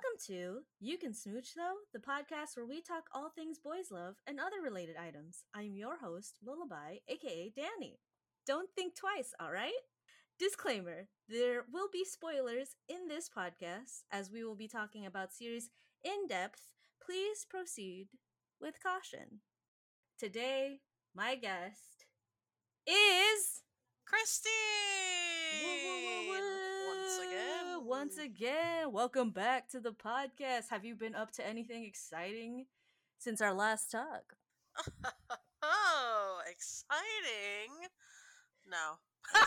Welcome to You Can Smooch Though, the podcast where we talk all things boys love and other related items. I'm your host, Lullaby, aka Danny. Don't think twice, alright? Disclaimer there will be spoilers in this podcast as we will be talking about series in depth. Please proceed with caution. Today, my guest is Christy! Once again. Once again, welcome back to the podcast. Have you been up to anything exciting since our last talk? oh, exciting! No.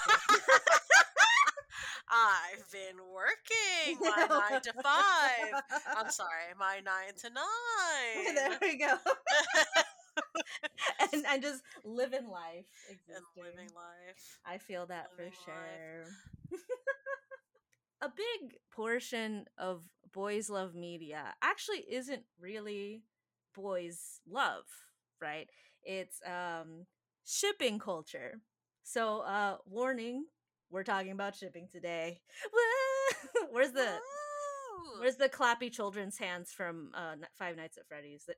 I've been working my nine to five. I'm sorry, my nine to nine. there we go. and and just living life, existing. and living life. I feel that Living for sure. A big portion of boys love media actually isn't really boys love, right? It's um shipping culture. So, uh warning, we're talking about shipping today. Woo! Where's the Woo! Where's the clappy children's hands from uh, Five Nights at Freddy's? That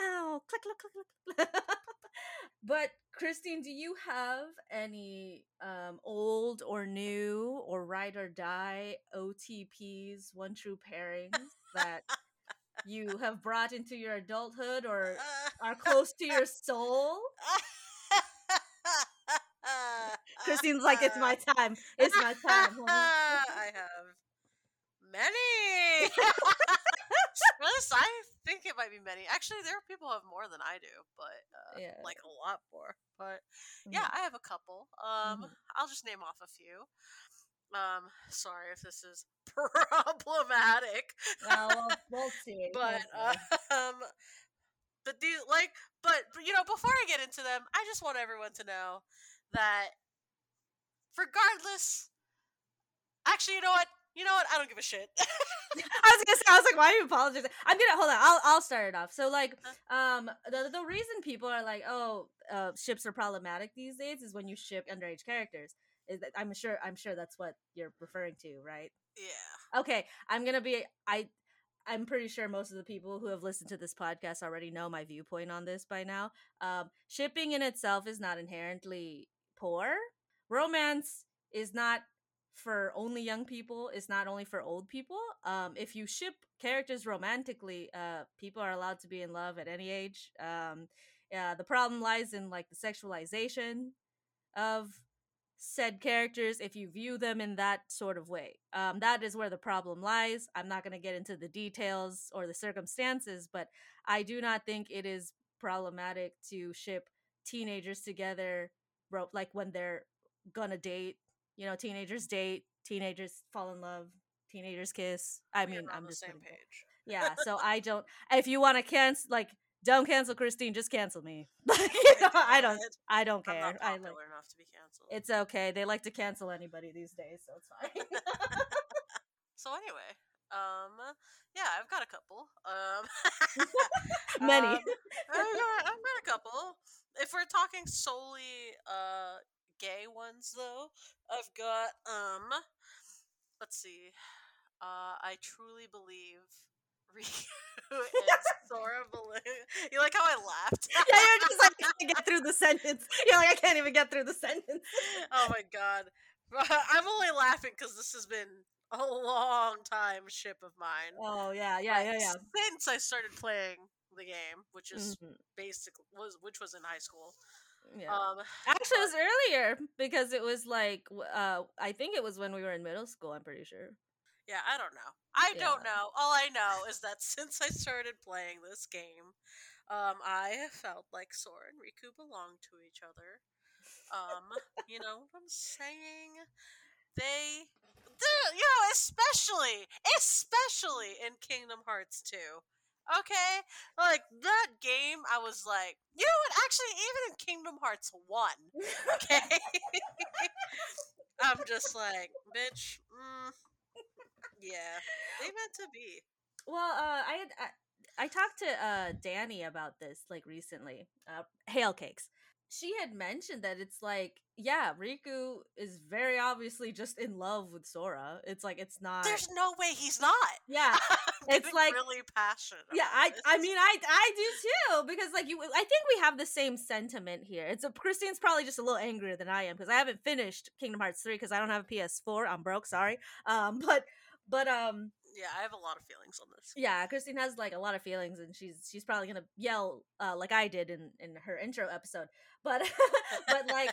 wow, click, click, click, click. but Kristine, do you have any um, old or new or ride or die OTPs, one true pairings that you have brought into your adulthood or are close to your soul? Kristine's like, it's my time. It's my time. I have many. I think it might be many. Actually, there are people who have more than I do, but uh, Yeah. like a lot more. But yeah, I have a couple. Um, Mhm. I'll just name off a few. Um, sorry if this is problematic. Well, we'll, we'll see. but we'll see. um but these like but you know before i get into them i just want everyone to know that regardless actually you know what you know what i don't give a shit I was gonna say, I was like, why are you apologizing? I'm gonna hold on. I'll I'll start it off. So like, um, the the reason people are like, oh, uh, ships are problematic these days is when you ship underage characters. Is that I'm sure I'm sure that's what you're referring to, right? yeah Okay, I'm gonna be I. I'm pretty sure most of the people who have listened to this podcast already know my viewpoint on this by now. Um, shipping in itself is not inherently poor. Romance is not for only young people. is not only for old people. Um, if you ship characters romantically, uh, people are allowed to be in love at any age. Um, uh, the problem lies in like the sexualization of said characters if you view them in that sort of way. Um, that is where the problem lies. I'm not going to get into the details or the circumstances, but I do not think it is problematic to ship teenagers together, like when they're gonna date. You know, teenagers date, teenagers fall in love, teenagers kiss. I We mean, I'm the just same page yeah. So I don't. If you want to cancel, like, don't cancel Kristine, just cancel me. Like, you know, I don't. I don't i'm care. not I popular like. enough to be canceled It's okay. They like to cancel anybody these days, so it's fine. so anyway um yeah i've got a couple um Many. um, I've, got, I've got a couple. If we're talking solely uh gay ones though, I've got um let's see. Uh I truly believe Riku and Sora Balloon. You like how I laughed? yeah, you're just like I can't get through the sentence. You're like I can't even get through the sentence. oh my god. I'm only laughing because this has been a long time ship of mine. Oh yeah, yeah, yeah, yeah. Since I started playing the game, which is Mhm. basically was which was in high school. Yeah. Um, Actually, it was earlier because it was like uh, I think it was when we were in middle school. I'm pretty sure. yeah, I don't know. I Yeah. don't know. All I know is that since I started playing this game, um, I have felt like Sora and Riku belong to each other. Um, you know what I'm saying? They, they- you know, especially, especially in Kingdom Hearts 2. Okay, like that game, I was like, you know what? Actually, even in Kingdom Hearts One, okay, I'm just like, bitch. Mm, yeah, they meant to be. Well, uh, I had I, I talked to uh Danny about this like recently. Uh, hail cakes. she had mentioned that it's like, yeah, Riku is very obviously just in love with Sora. It's like it's not. There's no way he's not. Yeah, it's like really passionate. Yeah, I this. I mean I I do too because like you I think we have the same sentiment here. It's a Kristine's probably just a little angrier than I am because I haven't finished Kingdom Hearts 3 because I don't have a PS4. I'm broke, sorry. Um but but um yeah, I have a lot of feelings on this. yeah, Kristine has like a lot of feelings and she's she's probably going to yell uh like I did in in her intro episode. But but like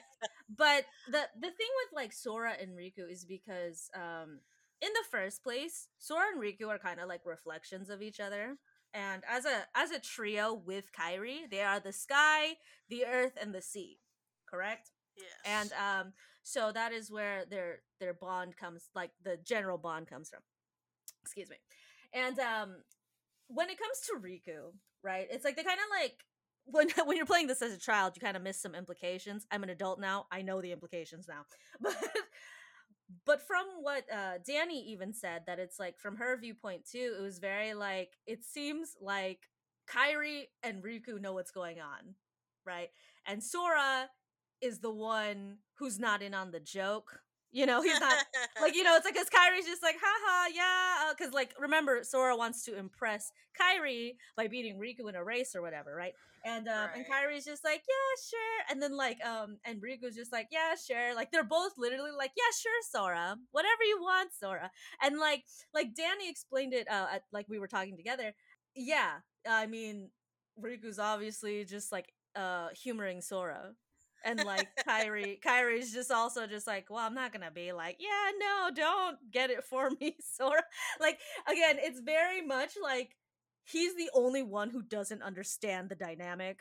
but the the thing with like Sora and Riku is because um in the first place, Sora and Riku are kind of like reflections of each other. And as a as a trio with Kairi, they are the sky, the earth, and the sea. Correct? Yes. And um so that is where their their bond comes like the general bond comes from. Excuse me. And um when it comes to Riku, right? It's like they kind of like when when you're playing this as a child, you kind of miss some implications. I'm an adult now. I know the implications now. But but from what uh Danny even said that it's like from her viewpoint too, it was very like it seems like Kairi and Riku know what's going on, right? And Sora is the one who's not in on the joke. You know, he's not like you know, it's like because Kairi's just like, haha, yeah, because like remember, Sora wants to impress Kairi by beating Riku in a race or whatever, right? And um, and Right. Kairi's just like, yeah, sure, and then like um, and Riku's just like, yeah, sure, like they're both literally like, yeah, sure, Sora, whatever you want, Sora, and like like Danny explained it, uh, at, like we were talking together, yeah, I mean, Riku's obviously just like uh humoring Sora and like Kairi, Kairi's just also just like, well, I'm not gonna be like, yeah, no, don't get it for me, Sora. Like again, it's very much like he's the only one who doesn't understand the dynamic.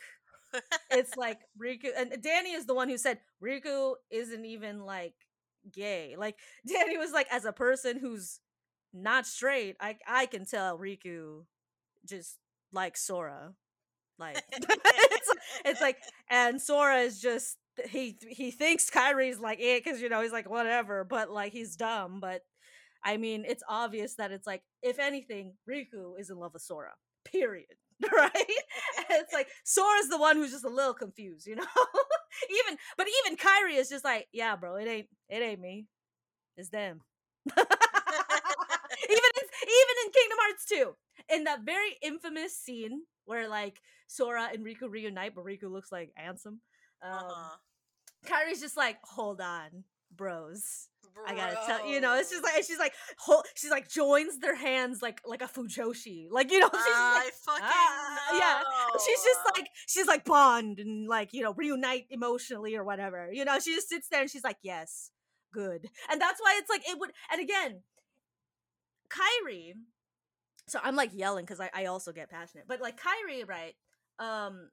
It's like Riku, and Danny is the one who said Riku isn't even like gay. Like Danny was like, as a person who's not straight, I I can tell Riku just like Sora. Like it's, it's like and Sora is just he he thinks Kairi's like it because you know he's like whatever, but like he's dumb. But I mean, it's obvious that it's like if anything, Riku is in love with Sora. Period. Right? And it's like Sora's the one who's just a little confused, you know. even but even Kairi is just like, yeah, bro, it ain't it ain't me, it's them. even in, even in Kingdom Hearts 2, in that very infamous scene where like Sora and Riku reunite, but Riku looks like handsome. Um, uh-huh. Kairi's just like, hold on, bros. I gotta tell you know, it's just like she's like hold, she's like joins their hands like like a fujoshi, like you know, she's I like, fucking "Ah," yeah. she's just like she's like bond and like you know reunite emotionally or whatever. You know, she just sits there and she's like, yes, good, and that's why it's like it would. And again, Kairi. So I'm like yelling because I, I also get passionate, but like Kairi, right? Um,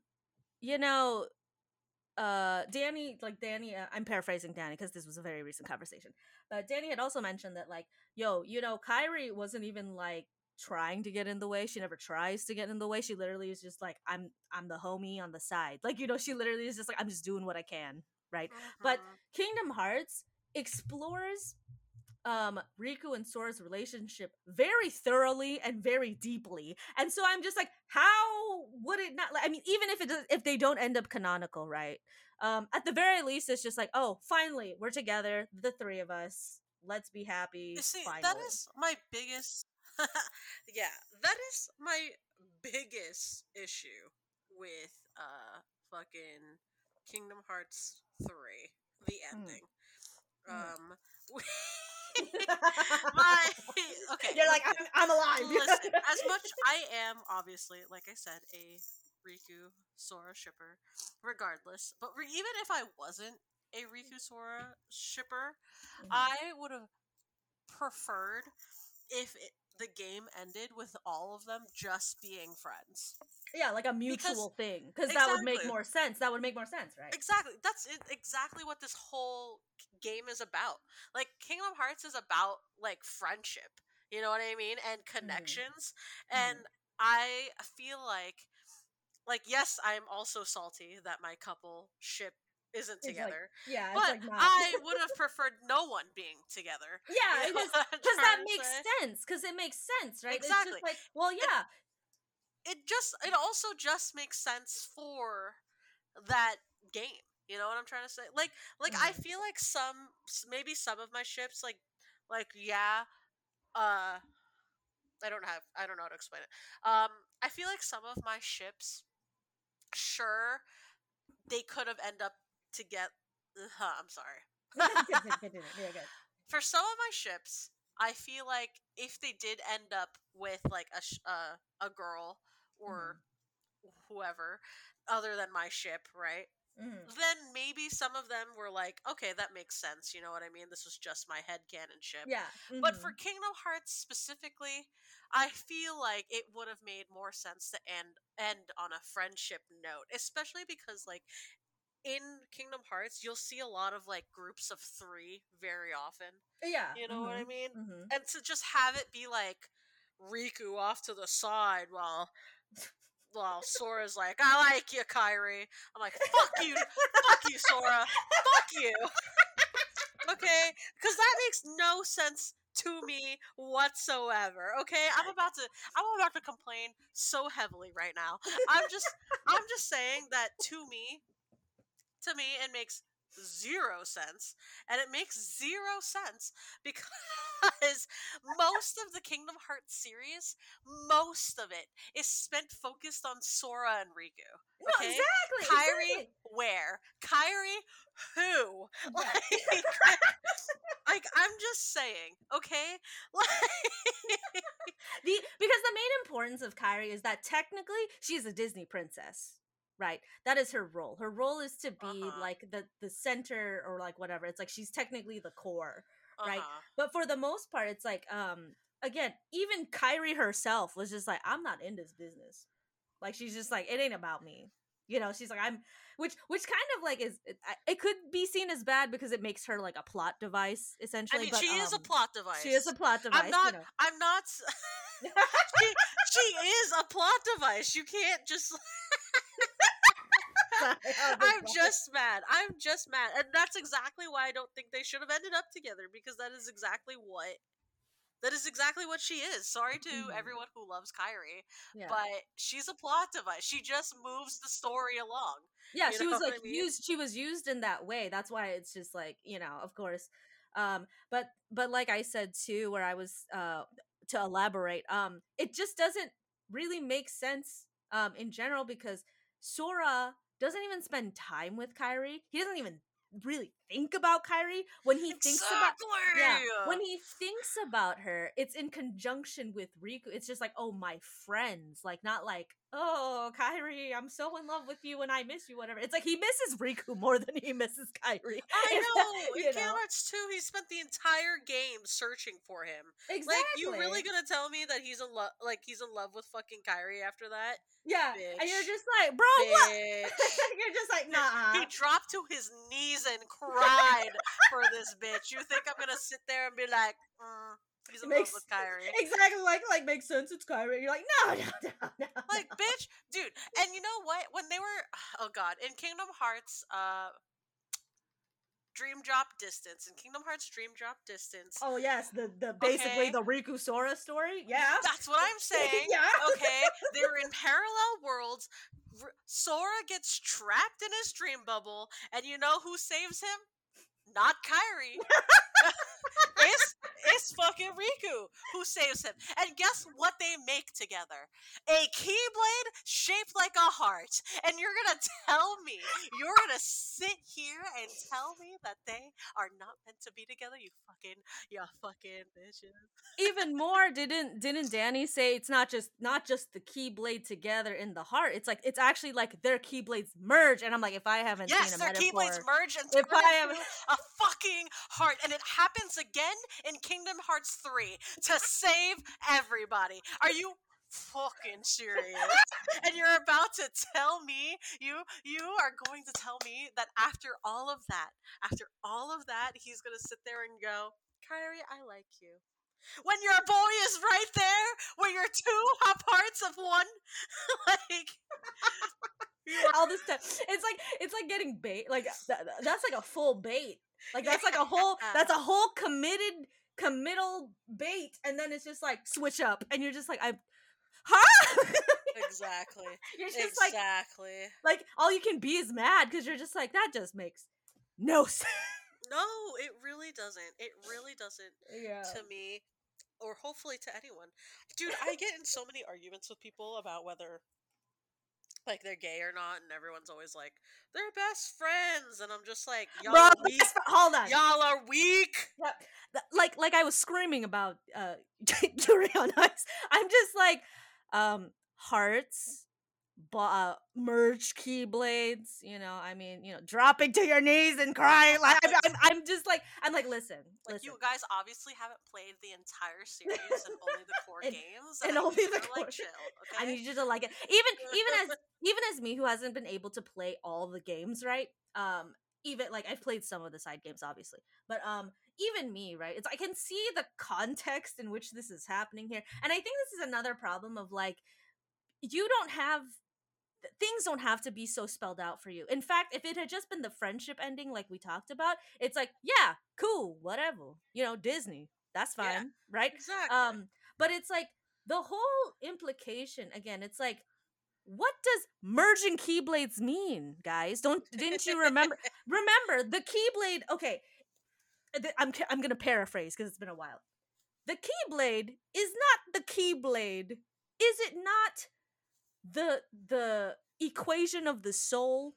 you know, uh, Danny, like Danny, uh, I'm paraphrasing Danny because this was a very recent conversation. But Danny had also mentioned that, like, yo, you know, Kairi wasn't even like trying to get in the way. She never tries to get in the way. She literally is just like, I'm, I'm the homie on the side. Like, you know, she literally is just like, I'm just doing what I can, right? but- Mhm. Kingdom Hearts explores um Riku and Sora's relationship very thoroughly and very deeply. And so I'm just like how would it not like I mean even if it does, if they don't end up canonical, right? Um at the very least it's just like, "Oh, finally, we're together, the three of us. Let's be happy." You see, finally. that is my biggest. yeah, that is my biggest issue with uh fucking Kingdom Hearts three, the Mm. ending. Mm. Um, my okay. You're like, "I'm, I'm alive." Listen, as much I am obviously, like I said, a Riku Sora shipper, regardless. But re- even if I wasn't a Riku Sora shipper, Mhm. I would have preferred if it, the game ended with all of them just being friends. Yeah, like a mutual thing cuz that would make more sense. That would make more sense, right? Exactly. That's it, exactly what this whole game is about. Like Kingdom Hearts is about like friendship. You know what I mean? And mm-hmm, connections. Mm-hmm. And I feel like like yes, I'm also salty that my couple ship isn't It's like, together. Yeah, it's but like. I would have preferred no one being together. yeah, You know because because that makes sense because it makes sense right Exactly. it's just like well yeah It just it also just makes sense for that game. You know what I'm trying to say? Like, like I Mhm. feel like some, maybe some of my ships, like, like yeah, uh, I don't have, I don't know how to explain it. Um, I feel like some of my ships, sure, they could have end up to get. Uh, I'm sorry. Continue, continue. Yeah, good. For some of my ships, I feel like if they did end up with like a sh- uh, a girl or whoever other than my ship, right? Mhm. then maybe some of them were like, okay, that makes sense. You know what I mean? This was just my headcanon ship. Yeah. But mhm. for Kingdom Hearts specifically, I feel like it would have made more sense to end end on a friendship note, especially because like in Kingdom Hearts, you'll see a lot of like groups of 3 very often. yeah, You know what I mhm, mean? mhm. And to just have it be like Riku off to the side while while Sora's like, I like you, Kairi. I'm like, fuck you, fuck you, Sora, fuck you. okay, because that makes no sense to me whatsoever. Okay, I'm about to, I'm about to complain so heavily right now. I'm just, I'm just saying that to me, to me, it makes zero sense, and it makes zero sense because most of the Kingdom Hearts series, most of it is spent focused on Sora and Riku. No, Okay? exactly. Kairi, exactly. where? Kairi, who? Like, like, I'm just saying, okay? Like, the because the main importance of Kairi is that technically she's a Disney princess. Right. That is her role. Her role is to be Uh-huh. like the the center or like whatever. It's like she's technically the core. Right. uh-huh. But for the most part, it's like um again, even Kairi herself was just like, I'm not in this business. Like she's just like, it ain't about me. You know, she's like, I'm which which kind of like is it, it could be seen as bad because it makes her like a plot device I essentially. mean, but, she is a um, plot device. She is a plot device. I'm not. You know. I'm not. she, she is a plot device. You can't just. I'm just mad. I'm just mad, and that's exactly why I don't think they should have ended up together because that is exactly what. That is exactly what she is. Sorry to Mhm. everyone who loves Kairi, yeah. but she's a plot device. She just moves the story along. yeah she was what I like mean? used she was used in that way that's why it's just like you know of course um but but like i said too where i was uh to elaborate um it just doesn't really make sense um in general because sora doesn't even spend time with kairi. He doesn't even really think about kairi when he thinks about exactly. yeah when he thinks about her it's in conjunction with riku it's just like oh my friends like not like oh kairi i'm so in love with you and i miss you whatever it's like he misses riku more than he misses kairi I know. you In Hearts 2, he spent the entire game searching for him. exactly Like, you really gonna tell me that he's in love? Like, he's in love with fucking Kairi after that? yeah and you're just like bro what you're just like nah He dropped to his knees and cried for this bitch. You think I'm gonna sit there and be like, mm, he's in Makes- love with Kairi? exactly like like makes sense it's kairi you're like no no no no Like, no. bitch, dude. And you know what? When they were, oh god, in Kingdom Hearts, uh, Dream Drop Distance, in Kingdom Hearts Dream Drop Distance, oh yes the the basically Okay. the riku sora story yeah that's what I'm saying. yeah okay, they were in parallel worlds. R- Sora gets trapped in his dream bubble, and you know who saves him? Not Kairi. it's fucking Riku who saves him. And guess what they make together? A keyblade shaped like a heart. And you're gonna tell me, you're gonna sit here and tell me that they are not meant to be together? You fucking, you fucking bitches. even more didn't didn't danny say it's not just not just the keyblade together in the heart it's like it's actually like their keyblades merge and i'm like if i haven't Yes, seen a their metaphor keyblades merge and If I into haven't- a fucking heart, and it happens again in Kingdom Hearts 3 to save everybody. Are you fucking serious? and you're about to tell me you you are going to tell me that after all of that, after all of that, he's gonna sit there and go, Kairi, I like you. When your boy is right there, where you're two hot parts of one, like all this stuff it's like it's like getting bait like th- th- that's like a full bait like that's like a whole that's a whole committed committal bait and then it's just like switch up and you're just like i huh exactly. You're just like exactly. like all you can be is mad because you're just like that just makes no sense. No, it really doesn't. It really doesn't Yeah. to me, or hopefully to anyone. Dude, I get in so many arguments with people about whether like they're gay or not, and everyone's always like, they're best friends, and I'm just like, y'all Bro, are weak. that's- hold on. Y'all are weak. Yep. Like like I was screaming about uh Yuri on Ice. I'm just like um hearts uh, merged keyblades, you know, I mean, you know, dropping to your knees and crying like I'm, I'm, I'm just like I'm like listen, Like listen. you guys obviously haven't played the entire series and only the core And- games, and I only the core- like chill. I need you to like it. Even even as even as me who hasn't been able to play all the games, right? Um even like I've played some of the side games obviously. But um even me, right? It's I can see the context in which this is happening here. And I think this is another problem of like you don't have things don't have to be so spelled out for you. In fact, if it had just been the friendship ending like we talked about, it's like, yeah, cool, whatever. You know, Disney. That's Yeah. fine, right? exactly. Um, but it's like the whole implication again. It's like, what does merging keyblades mean, guys? Don't didn't you remember? remember the keyblade. Okay, I'm I'm gonna paraphrase because it's been a while. The keyblade is not the keyblade. Is it not the the equation of the soul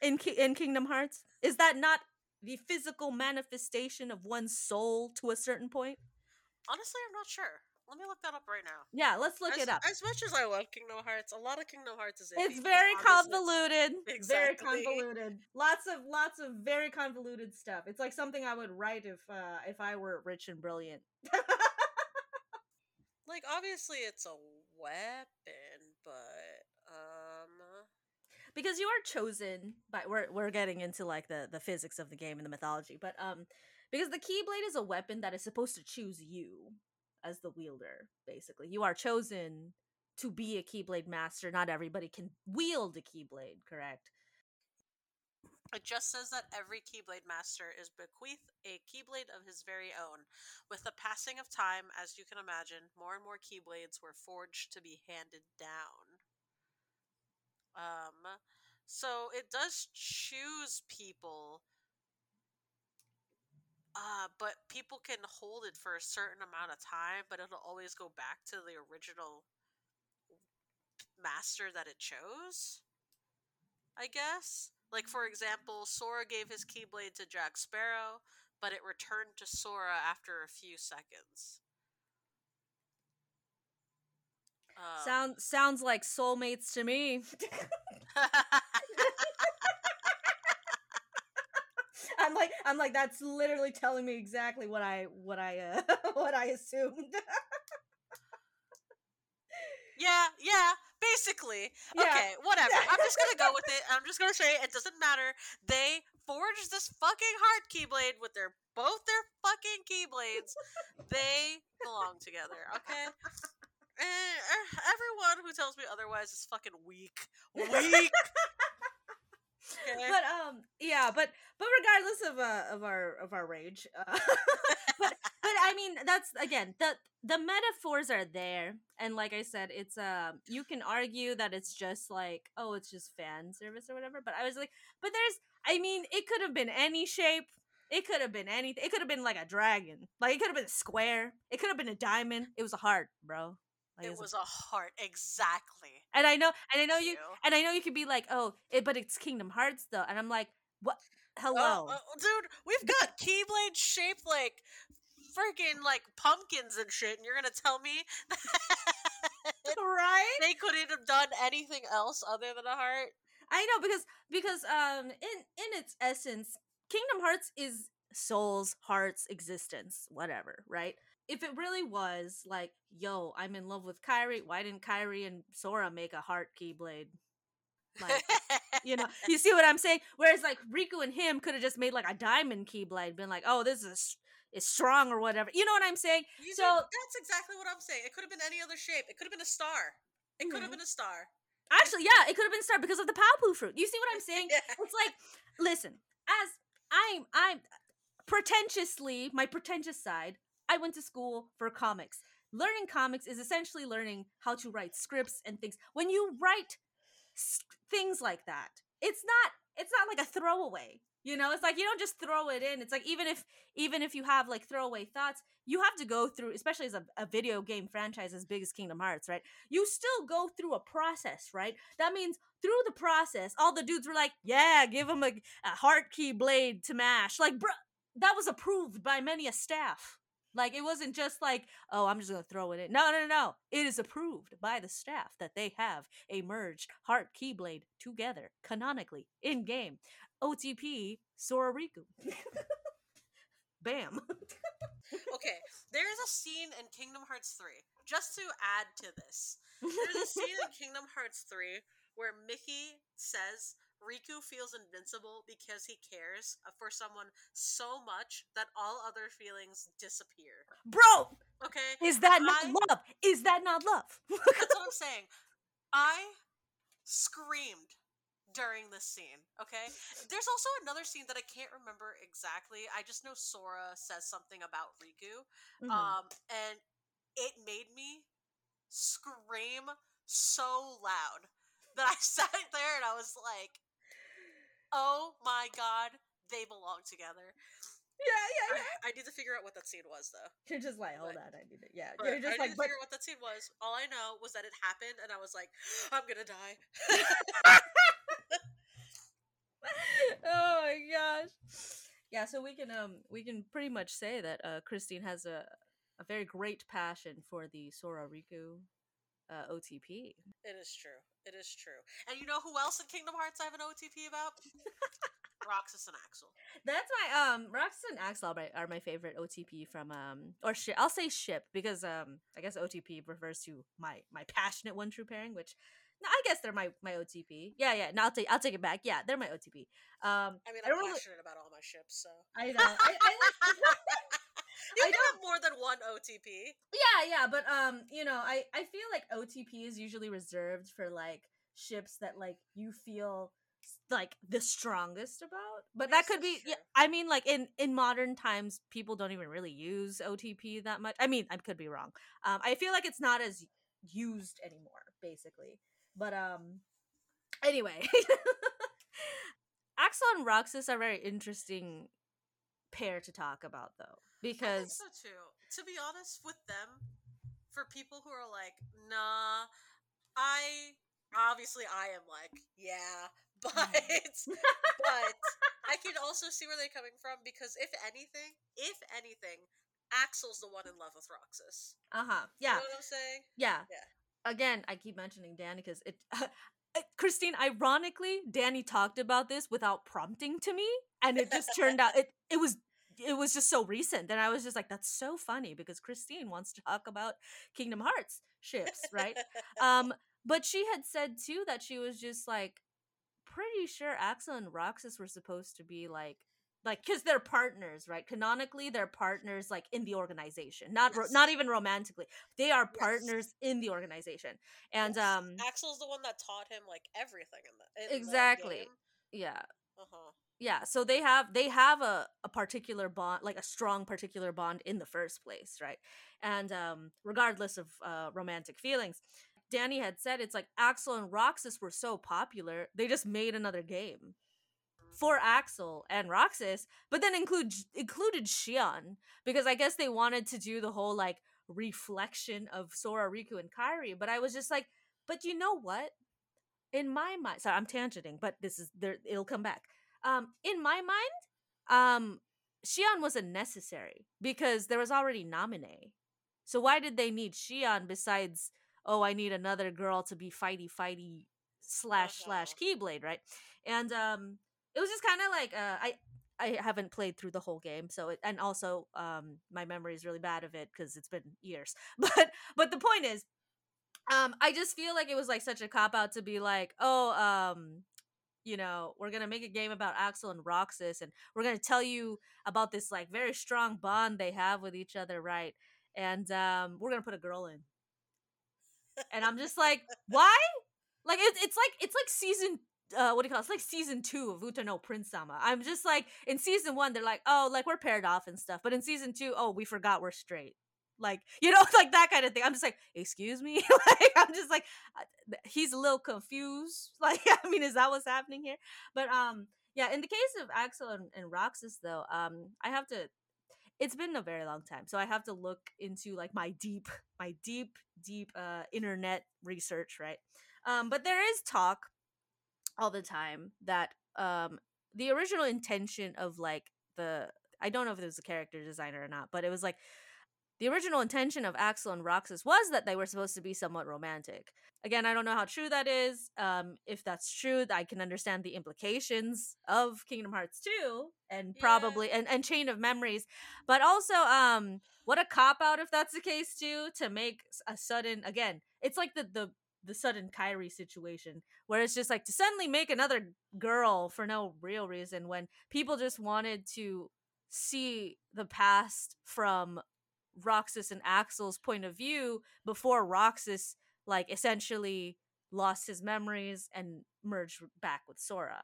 in Ki- in Kingdom Hearts? Is that not the physical manifestation of one's soul to a certain point? Honestly, I'm not sure. Let me look that up right now. Yeah, let's look as, it up. As much as I love Kingdom Hearts, a lot of Kingdom Hearts is. It's very convoluted. Very convoluted. Lots of lots of very convoluted stuff. It's like something I would write if uh if I were rich and brilliant. Like obviously, it's a weapon, but um, because you are chosen by we're we're getting into like the the physics of the game and the mythology, but um because the keyblade is a weapon that is supposed to choose you as the wielder, basically. You are chosen to be a keyblade master. Not everybody can wield a keyblade, correct? it just says that every Keyblade master is bequeathed a Keyblade of his very own. With the passing of time, as you can imagine, more and more Keyblades were forged to be handed down. Um, so it does choose people. Uh, but people can hold it for a certain amount of time, but it'll always go back to the original master that it chose. I guess. Like for example, Sora gave his Keyblade to Jack Sparrow, but it returned to Sora after a few seconds. Um, Sound sounds like soulmates to me. I'm like I'm like that's literally telling me exactly what I what I uh, what I assumed. yeah, yeah, basically. Yeah. Okay, whatever. I'm just gonna go with it. I'm just gonna say it doesn't matter. They forged this fucking heart keyblade with their both their fucking keyblades. they belong together, okay? And uh, everyone who tells me otherwise is fucking weak. Weak. Okay? but um yeah, but but regardless of uh of our of our rage, uh, but but I mean that's again the the metaphors are there, and like I said, it's um you can argue that it's just like oh it's just fan service or whatever, but I was like, but there's I mean it could have been any shape. It could have been anything. It could have been like a dragon. Like it could have been a square. It could have been a diamond. It was a heart, bro. Like, it a- was a heart, exactly. and I know, and I know Thank you, and I know you could be like, oh, it, but it's Kingdom Hearts though, and I'm like, what? Uh, uh, Hello, Oh, oh, dude, we've got Keyblade shaped like freaking like pumpkins and shit, and you're gonna tell me right? they couldn't have done anything else other than a heart? I know because because um in in its essence, Kingdom Hearts is souls, hearts, existence, whatever, right? If it really was like, yo, I'm in love with Kairi, why didn't Kairi and Sora make a heart keyblade? Like, you know, you see what I'm saying? Whereas like Riku and him could have just made like a diamond keyblade, been like, oh, this is is strong or whatever. You know what I'm saying? You So- that's exactly what I'm saying. It could have been any other shape. It could have been a star. It could have Mhm. been a star. Actually, yeah, it could have been star because of the Paopu fruit. You see what I'm saying? Yeah. It's like, listen, as I'm, I'm pretentiously my pretentious side. I went to school for comics. learning comics is essentially learning how to write scripts and things. When you write things like that, it's not it's not like a throwaway. You know, it's like you don't just throw it in. It's like even if even if you have like throwaway thoughts, you have to go through, especially as a, a video game franchise as big as Kingdom Hearts, right? You still go through a process, right? That means through the process, all the dudes were like, "Yeah, give him a, a heart key blade to mash." Like, bro, that was approved by many a staff. Like, it wasn't just like, "Oh, I'm just gonna throw it in." No, no, no, no. It is approved by the staff that they have a merged heart keyblade together canonically in game. OTP Sora Riku. Bam. Okay, there is a scene in Kingdom Hearts 3. Just to add to this, there's a scene in Kingdom Hearts 3 where Mickey says Riku feels invincible because he cares for someone so much that all other feelings disappear. Bro, Okay? is that not love? Is that not love? That's what I'm saying. I screamed during this scene, okay? There's also another scene that I can't remember exactly. I just know Sora says something about Riku. Mhm. Um, and it made me scream so loud that I sat there and I was like, oh my god, they belong together. yeah, yeah, I, I need to figure out what that scene was though. You're just like, hold But- on, I need it. Yeah, you're just I like, need to but figure out what that scene was. All I know was that it happened and I was like, I'm gonna die. oh my gosh. Yeah, so we can um we can pretty much say that uh Kristine has a a very great passion for the Sora Riku uh, OTP. It is true. It is true. And you know who else in Kingdom Hearts I have an OTP about? Roxas and Axel. That's my um Roxas and Axel are my, are my favorite OTP from um or ship. I'll say ship because um I guess OTP refers to my my passionate one true pairing, which no, I guess they're my my OTP. Yeah, yeah. No, I'll take I'll take it back. Yeah, they're my OTP. Um, I mean, I I'm don't really- passionate about all my ships, so. I know. I, I you I can have more than one OTP. yeah, yeah, but um, you know, I I feel like OTP is usually reserved for like ships that like you feel like the strongest about. But that Yes, could be yeah. I mean like in in modern times people don't even really use OTP that much. I mean, I could be wrong. Um I feel like it's not as used anymore basically. But um anyway, Axel and Roxas are very interesting pair to talk about though because so too. To be honest with them, for people who are like, nah, I obviously I am like, yeah, but but I can also see where they're coming from because if anything, if anything, Axel's the one in love with Roxas. uh-huh. You Yeah. know what I'm saying? Yeah. Yeah. Again, I keep mentioning Danny because it. Kristine, ironically, Danny talked about this without prompting to me, and it just turned out it. It was it was just so recent, and I was just like, "That's so funny," because Kristine wants to talk about Kingdom Hearts ships, right? um, but she had said too that she was just like pretty sure Axel and Roxas were supposed to be like like because they're partners, right? Canonically, they're partners like in the organization, not ro- not even romantically. They are Yes. partners in the organization, and Yes. um, Axel's the one that taught him like everything in the in Exactly. yeah, Uh huh. Yeah. So they have they have a a particular bond, like a strong particular bond in the first place, right? And um, regardless of uh, romantic feelings. Danny had said it's like Axel and Roxas were so popular, they just made another game. for Axel and Roxas, but then include included Xion because I guess they wanted to do the whole like reflection of Sora, Riku, and Kairi. But I was just like, but you know what? In my mind, sorry, I'm tangenting, but this is there. It'll come back. Um, in my mind, um, Xion wasn't necessary because there was already Namine. So why did they need Xion besides? Oh, I need another girl to be fighty fighty slash slash Uh-huh. Keyblade, right? And um, it was just kind of like uh, I I haven't played through the whole game, so it, and also um, my memory is really bad of it because it's been years. But but the point is, um, I just feel like it was like such a cop out to be like, oh, um, you know, we're gonna make a game about Axel and Roxas, and we're gonna tell you about this like very strong bond they have with each other, right? And um, we're gonna put a girl in, and I'm just like, why? Like it's it's like it's like season uh what do you call it? It's like season two of Uta no Prince-sama. I'm just like in season one they're like, oh, like we're paired off and stuff, but in season two, oh, we forgot we're straight. Like, you know, like that kind of thing. I'm just like, excuse me? like, I'm just like, he's a little confused. Like, I mean, is that what's happening here? But, um, yeah, in the case of Axel and, and Roxas, though, um, I have to it's been a very long time so i have to look into like my deep my deep deep uh internet research right um but there is talk all the time that um the original intention of like the i don't know if it was a character designer or not but it was like the original intention of Axel and Roxas was that they were supposed to be somewhat romantic. Again, I don't know how true that is. Um, if that's true, I can understand the implications of Kingdom Hearts 2 and probably Yeah. and, and Chain of Memories. But also, um, what a cop out if that's the case too, to make a sudden again, it's like the the the sudden Kairi situation where it's just like to suddenly make another girl for no real reason when people just wanted to see the past from Roxas and Axel's point of view before Roxas like essentially lost his memories and merged back with Sora.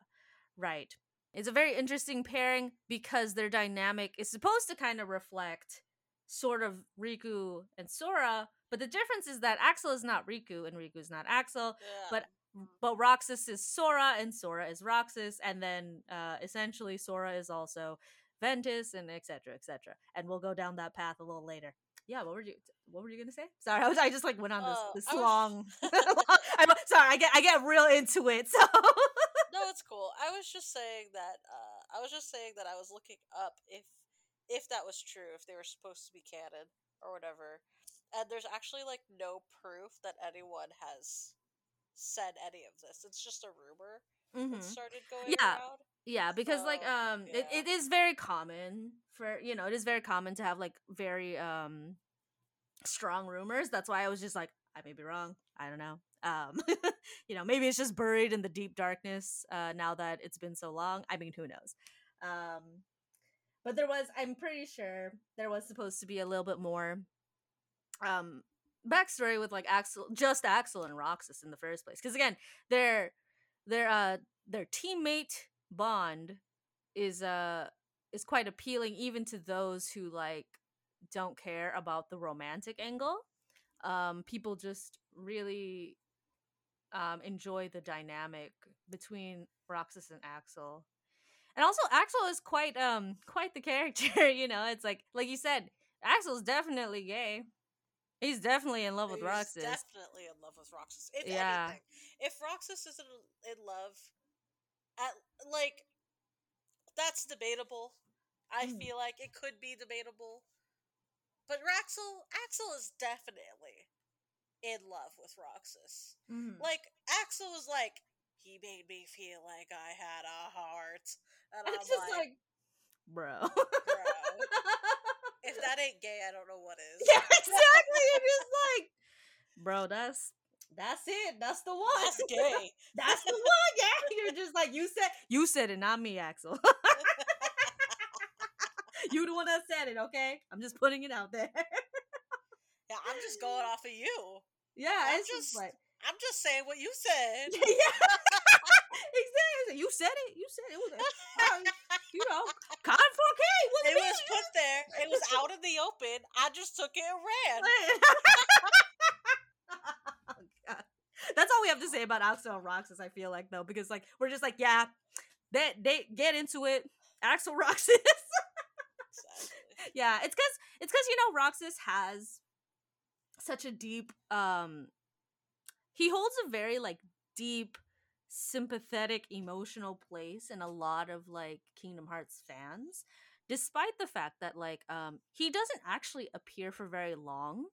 Right. It's a very interesting pairing because their dynamic is supposed to kind of reflect sort of Riku and Sora, but the difference is that Axel is not Riku and Riku is not Axel, Yeah. but but Roxas is Sora and Sora is Roxas, and then uh, essentially Sora is also Ventus and etc. etc. And we'll go down that path a little later. Yeah, what were you what were you gonna say? Sorry, I was I just like went on this Oh, this I was- long. I'm sorry, I get I get real into it. So no, it's cool. I was just saying that. Uh, I was just saying that I was looking up if if that was true, if they were supposed to be canon or whatever. And there's actually like no proof that anyone has said any of this. It's just a rumor Mhm. started going Yeah. around. Yeah, because like So, um it, it is very common for you know, it is very common to have like very um strong rumors. That's why I was just like, I may be wrong. I don't know. Um you know, maybe it's just buried in the deep darkness uh now that it's been so long. I mean, who knows. Um but there was I'm pretty sure there was supposed to be a little bit more um backstory with like Axel just Axel and Roxas in the first place. Because again, their their uh their teammate bond is uh is quite appealing even to those who like don't care about the romantic angle. Um people just really um enjoy the dynamic between Roxas and Axel. And also Axel is quite um quite the character, you know. It's like like you said, Axel's definitely gay. He's definitely in love with Roxas. Definitely in love with Roxas. If Yeah. anything, if Roxas isn't in love, at like that's debatable. I Mm. feel like it could be debatable, but Axel Axel is definitely in love with Roxas. Mhm. Like Axel was like, he made me feel like I had a heart, and I'm it's just like, like, bro. bro, if that ain't gay, I don't know what is. yeah, exactly. You're just like, bro, that's that's it. That's the one. That's gay. that's the one. Yeah, you're just like you said. You said it, not me, Axel. you the one that said it. Okay, I'm just putting it out there. Yeah, I'm just going off of you. yeah, I'm it's just, just- like, I'm just saying what you said. yeah, exactly. You said it. You said it. It was, uh, you know, con 4K. It was put there. It was out in the open. I just took it and ran. Oh, God. That's all we have to say about Axel and Roxas. I feel like though, because like we're just like, yeah, they they get into it. Axel Roxas. Exactly. yeah, it's because it's because you know Roxas has such a deep. um He holds a very like deep, sympathetic, emotional place in a lot of like Kingdom Hearts fans, despite the fact that like um he doesn't actually appear for very long,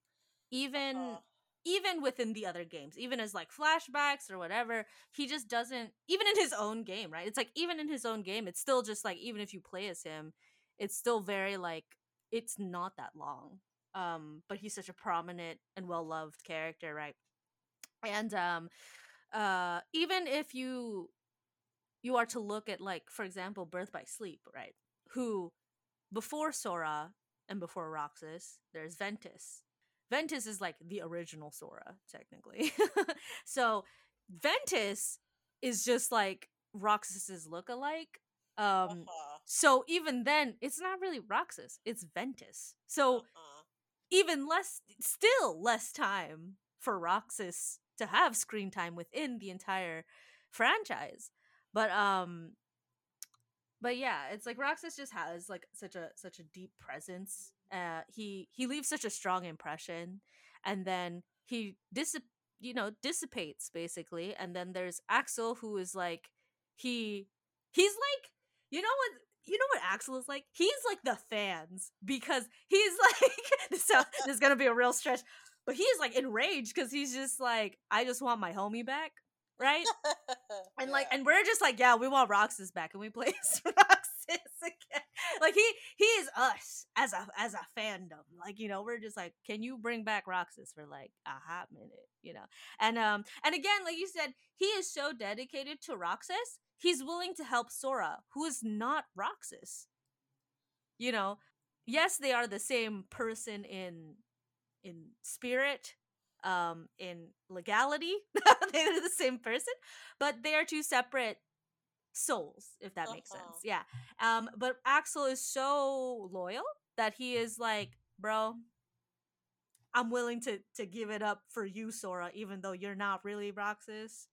even Uh, even within the other games, even as like flashbacks or whatever, he just doesn't even in his own game, right? It's like even in his own game, it's still just like even if you play as him, it's still very like it's not that long. Um, but he's such a prominent and well loved character, right? And um uh even if you you are to look at like, for example, Birth by Sleep, right? Who before Sora and before Roxas, there's Ventus. Ventus is like the original Sora, technically. so Ventus is just like Roxas's look-alike. Um uh-huh, so even then, it's not really Roxas, it's Ventus. So uh-huh. even less, still less time for Roxas to have screen time within the entire franchise. But um, but yeah, it's like Roxas just has like such a such a deep presence. Uh, he he leaves such a strong impression, and then he dissip you know dissipates basically, and then there's Axel who is like he he's like you know what you know what Axel is like? He's like the fans because he's like this, this is gonna be a real stretch, but he's like enraged because he's just like I just want my homie back, right? and like and we're just like yeah we want roxas back and we play roxas again. Like he he is us as a as a fandom. Like you know we're just like can you bring back roxas for like a hot minute? You know? And um and again like you said he is so dedicated to roxas he's willing to help sora who is not roxas. You know? Yes they are the same person in in spirit um in legality they're the same person but they are two separate souls if that makes Uh-huh. sense yeah um but axel is so loyal that he is like bro i'm willing to to give it up for you sora even though you're not really roxas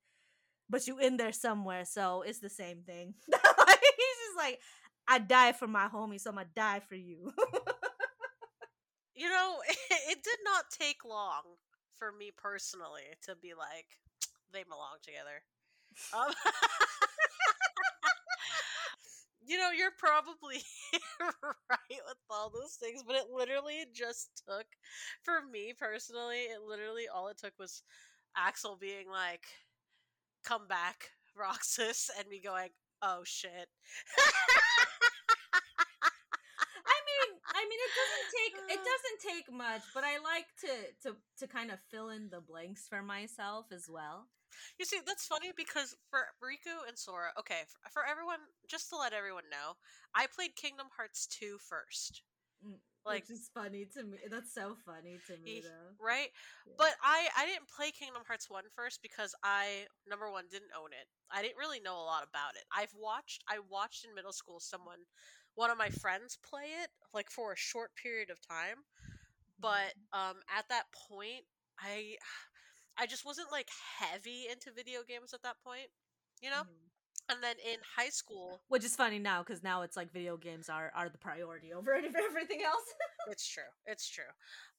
but you in there somewhere so it's the same thing he's just like i die for my homie so i'm gonna die for you you know, it did not take long for me personally to be like, they belong together. Um, you know, you're probably right with all those things, but it literally just took, for me personally, it literally all it took was Axel being like, come back, Roxas, and me going, oh shit. I mean, it doesn't take it doesn't take much, but I like to to to kind of fill in the blanks for myself as well. You see, that's funny because for Riku and Sora, okay, for, for everyone, just to let everyone know, I played Kingdom Hearts 2 first, Mm, Like- Which is funny to me. That's so funny to me, though. right? Yeah. But I I didn't play Kingdom Hearts 1 first because I number 1 didn't own it. I didn't really know a lot about it. I've watched I watched in middle school someone one of my friends play it like for a short period of time, but um at that point I I just wasn't like heavy into video games at that point, you know? Mhm. And then in high school, Which is funny now because now it's like video games are are the priority over everything else. it's true. It's true.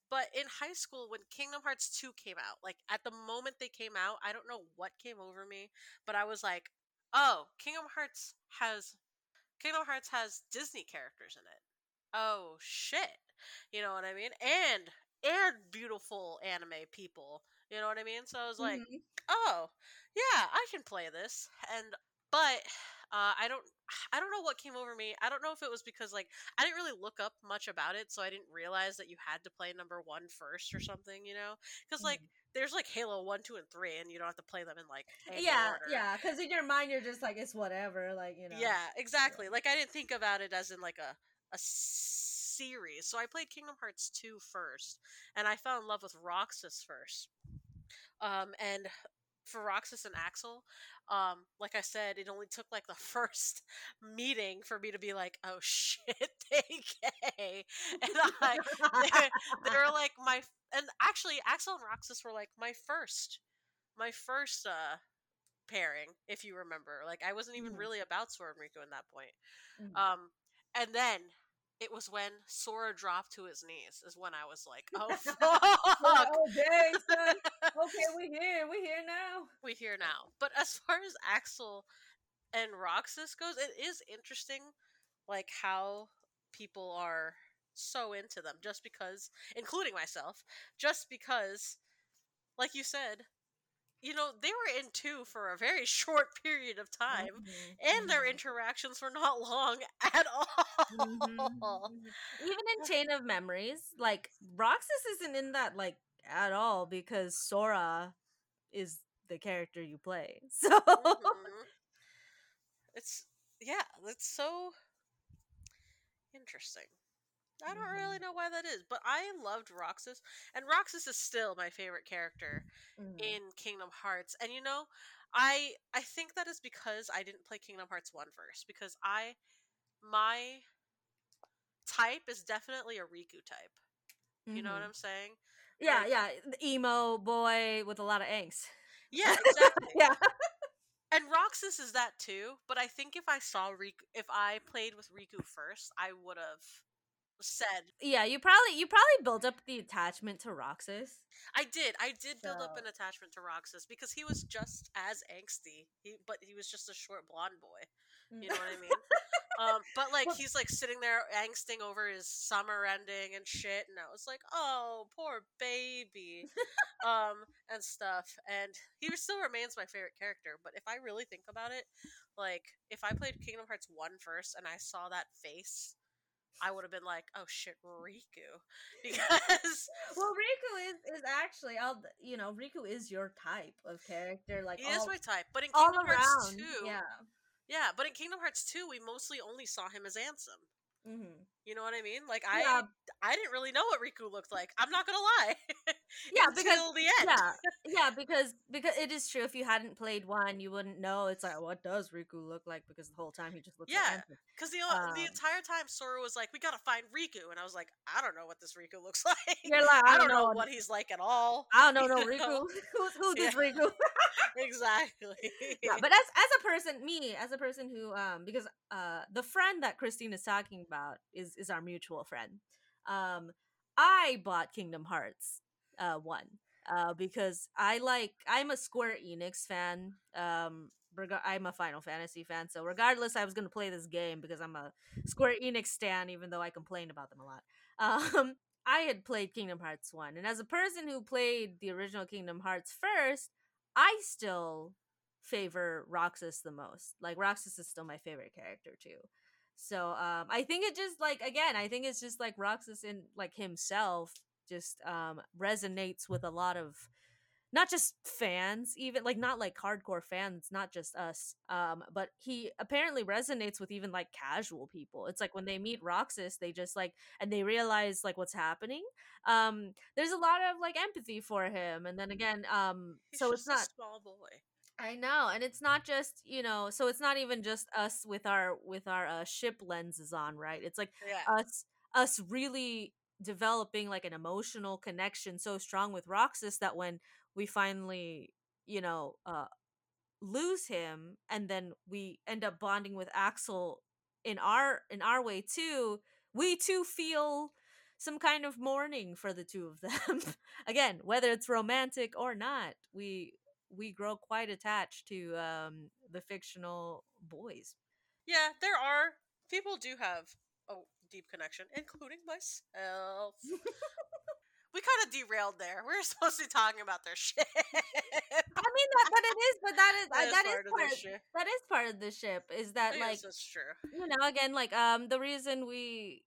But in high school, when Kingdom Hearts 2 came out, like at the moment they came out, I don't know what came over me, but I was like, oh, Kingdom Hearts has Kingdom Hearts has Disney characters in it. Oh shit. You know what I mean? And and beautiful anime people. You know what I mean? So I was like, Mhm. oh yeah i can play this and but uh, i don't i don't know what came over me i don't know if it was because like i didn't really look up much about it so i didn't realize that you had to play number one first or something you know because like Mhm. there's like halo 1 2 and 3 and you don't have to play them in like yeah, order. yeah. Because in your mind, you're just like it's whatever. Like you know. yeah exactly like i didn't think about it as in like a a series. So i played kingdom hearts 2 first and i fell in love with roxas first. Um and for roxas and axel um like i said it only took like the first meeting for me to be like oh shit they gay. And i they, they were like my and actually axel and roxas were like my first my first uh pairing if you remember. Like i wasn't even Mhm. really about sora and riku in that point. Mhm. um, and then it was when Sora dropped to his knees is when I was like, oh fuck, oh dang, son. Okay, we here. We here now. we here now. But as far as Axel and Roxas goes, it is interesting, like how people are so into them just because, including myself, just because, like you said, you know, they were in two for a very short period of time. Mhm, And their mhm. interactions were not long at all. Mhm, mhm. Even in Chain of Memories, like Roxas isn't in that like at all because Sora is the character you play. So Mhm. It's yeah, it's so interesting. I don't really know why that is, but I loved Roxas, and Roxas is still my favorite character Mhm. in Kingdom Hearts. And you know, I I think that is because I didn't play Kingdom Hearts 1 first because I my type is definitely a Riku type. You know what Mhm. I'm saying? Yeah, Like- yeah, the emo boy with a lot of angst. Yeah, exactly. yeah. And Roxas is that too, but I think if I saw Riku, if I played with Riku first, I would have said Yeah, you probably you probably built up the attachment to Roxas. I did. I did build up an attachment to Roxas because he was just as angsty, he, but he was just a short blonde boy. You know what I mean? um, but like Well- he's like sitting there angsting over his summer ending and shit, and I was like, oh, poor baby, um, and stuff. And he still remains my favorite character. But if I really think about it, like if I played Kingdom Hearts 1 first and I saw that face. I would have been like, "Oh shit, Riku," because Well, Riku is is actually I'll you know Riku is your type of character like he all, is my type. But in Kingdom Hearts around. 2, Yeah. Yeah, but in Kingdom Hearts 2, we mostly only saw him as Ansem. hmm You know what I mean? Like I Yeah. I didn't really know what Riku looked like. I'm not gonna lie. Yeah, Until because the end. yeah, yeah, because because it is true. If you hadn't played one, you wouldn't know. It's like, what does Riku look like? Because the whole time he just looks Yeah. Because the the Um, entire time Sora was like, "We gotta find Riku," and I was like, "I don't know what this Riku looks like. You're like, I don't know what he's like at all." I don't know, no Riku. know? Who's this Yeah. Riku? exactly. yeah, but as as a person, me as a person who um because uh the friend that Kristine is talking about is is our mutual friend. Um, I bought Kingdom Hearts uh one uh because I like I'm a Square Enix fan. Um, reg- I'm a Final Fantasy fan, so regardless, I was gonna play this game because I'm a Square Enix stan, even though I complain about them a lot. Um, I had played Kingdom Hearts 1, and as a person who played the original Kingdom Hearts first, I still favor Roxas the most. Like Roxas is still my favorite character too. So um I think it just like again, I think it's just like Roxas in like himself just um resonates with a lot of not just fans even like not like hardcore fans not just us um but he apparently resonates with even like casual people. It's like when they meet roxas they just like and they realize like what's happening. Um there's a lot of like empathy for him and then again um He's so it's not a small boy. I know, and it's not just you know, so it's not even just us with our with our uh, ship lenses on, right? It's like Yeah. us us really developing like an emotional connection so strong with Roxas that when we finally you know uh lose him and then we end up bonding with Axel in our in our way too, we too feel some kind of mourning for the two of them. Again, whether it's romantic or not, we we grow quite attached to um the fictional boys. Yeah, there are people do have a deep connection, including myself. we kind of derailed there. We were supposed to be talking about their ship. I mean that but it is but that is That uh, is that is part of part their shit. that is part of the ship is that like that's true. you know again like um the reason we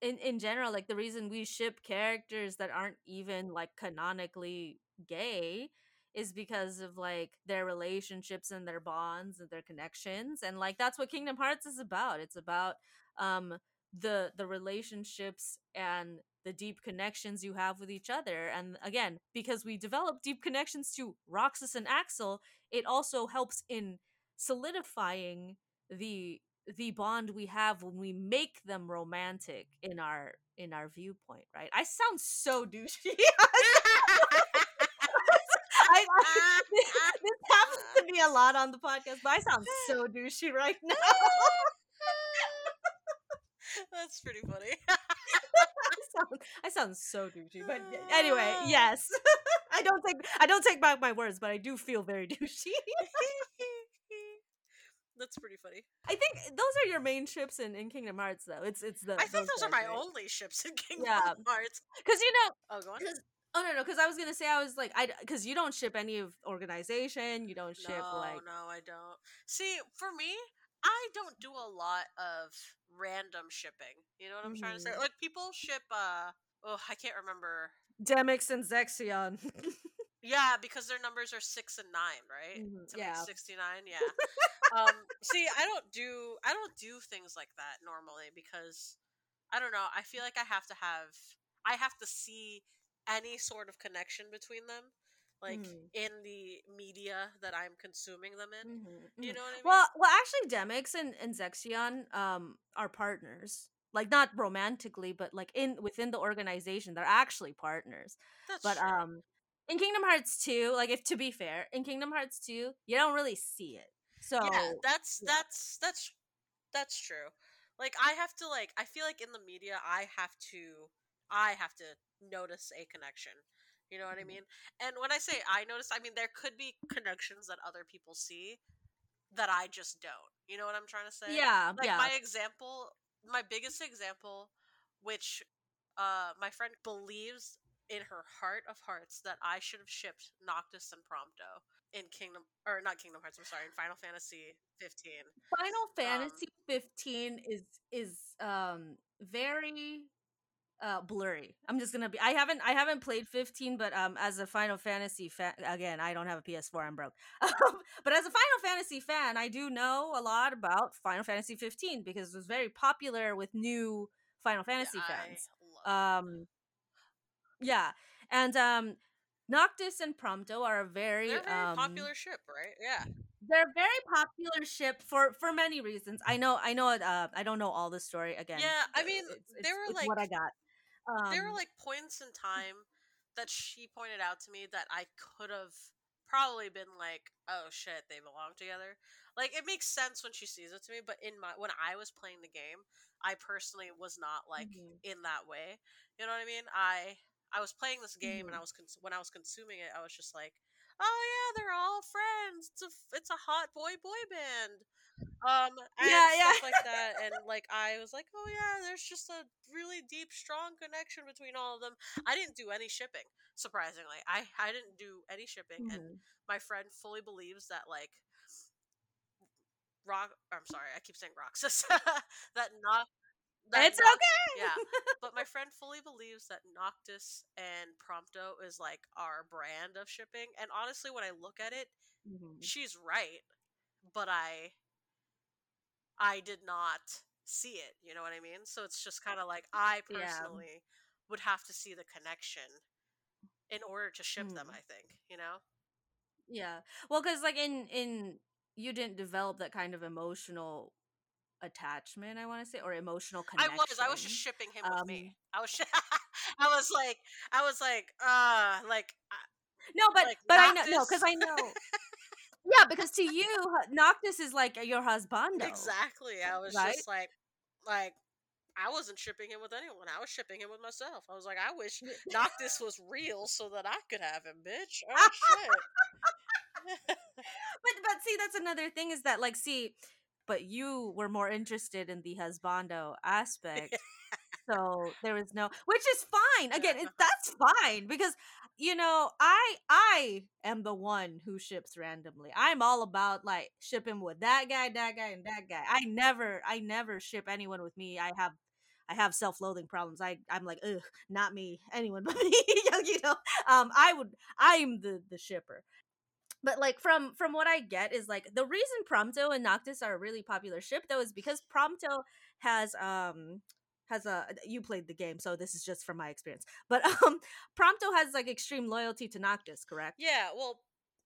in in general like the reason we ship characters that aren't even like canonically gay is because of like their relationships and their bonds and their connections and like that's what kingdom hearts is about. It's about um the the relationships and the deep connections you have with each other and again because we develop deep connections to roxas and axel it also helps in solidifying the the bond we have when we make them romantic in our in our viewpoint right? I sound so douchey I, I, this happens to me a lot on the podcast but i sound so douchey right now That's pretty funny. I sound, I sound so douchey but anyway yes i don't take i don't take back my words but i do feel very douchey That's pretty funny. i think those are your main ships in, in kingdom hearts though it's it's the I think those are my right? only ships in Kingdom Yeah. Hearts. because you know Oh, go on. Oh no no because I was gonna say I was like I because you don't ship any of organization you don't ship no, like no, I don't. See, for me, I don't do a lot of random shipping. You know what I'm trying to say? Mhm. Like people ship. uh Oh, I can't remember. Demyx and Zexion. Yeah, because their numbers are six and nine, right? Mhm, yeah. sixty nine. Yeah. um. See, I don't do I don't do things like that normally because I don't know. I feel like I have to have I have to see any sort of connection between them, like Mhm. in the media that I'm consuming them in. Mhm, You mhm. know what I mean? Well, well, actually, Demyx and, and Zexion um are partners. like not romantically, but like in within the organization, they're actually partners. That's but true. um, in Kingdom Hearts 2, like if to be fair, in Kingdom Hearts 2, you don't really see it. So yeah, that's yeah. that's that's that's true. Like I have to like I feel like in the media I have to I have to notice a connection. You know what I Mhm. mean? And when I say I notice, I mean there could be connections that other people see that I just don't. You know what I'm trying to say? yeah, Like yeah. my example, my biggest example, which uh my friend believes in her heart of hearts that I should have shipped Noctis and Prompto in Kingdom or not Kingdom Hearts, I'm sorry, in Final Fantasy 15. Final Um, Fantasy 15 is is um very uh blurry. I'm just gonna be I haven't I haven't played 15, but um as a Final Fantasy fan again, I don't have a PS4, I'm broke. Um, but as a Final Fantasy fan, I do know a lot about Final Fantasy 15 because it was very popular with new Final Fantasy I fans. Um yeah. And um Noctis and Prompto are a very very um popular ship, right? Yeah. they're a very popular ship for for many reasons. I know I know it uh I don't know all the story again. Yeah, I mean, it's, it's, there were it's what I got. Um there were like points in time that she pointed out to me that I could have probably been like, "Oh shit, they belong together." Like it makes sense when she sees it to me, but in my when I was playing the game, I personally was not like mhm, in that way. You know what I mean? I I was playing this game and I mhm. was cons- when I was consuming it, I was just like, "Oh yeah, they're all friends. It's a it's a hot boy boy band." Um and Yeah, yeah. stuff like that and like i was like oh yeah there's just a really deep strong connection between all of them i didn't do any shipping surprisingly i i didn't do any shipping and Mhm. my friend fully believes that like rock i'm sorry i keep saying roxas that not that It's Noct- okay. yeah but my friend fully believes that noctis and prompto is like our brand of shipping and honestly when i look at it Mhm. she's right but i I did not see it. You know what I mean? So it's just kind of like I Yeah. personally would have to see the connection in order to ship them. Mhm. I think you know. Yeah. Well, cuz like in in you didn't develop that kind of emotional attachment, I want to say, or emotional connection. I was. I was just shipping him with me. Um I was. Sh- I was like. I was like. Uh. Like. no, but Like but I know no, cuz I know Yeah, because to you, Noctis is like your husbando, exactly. I was right? just like. Like. I wasn't shipping him with anyone. I was shipping him with myself. I was like, I wish Noctis was real so that I could have him, bitch. Oh shit. but but see, that's another thing is that like, see, but you were more interested in the husbando aspect, so there was no, which is fine. Again, it, that's fine because you know I I am the one who ships randomly. I'm all about like shipping with that guy, that guy, and that guy. I never I never ship anyone with me. I have. I have self-loathing problems. I I'm like, ugh, not me. Anyone but me. you know. Um, I would. I'm the the shipper but like from from what I get is like the reason Prompto and Noctis are a really popular ship though is because Prompto has um has a you played the game so this is just from my experience but um Prompto has like extreme loyalty to Noctis correct Yeah, well,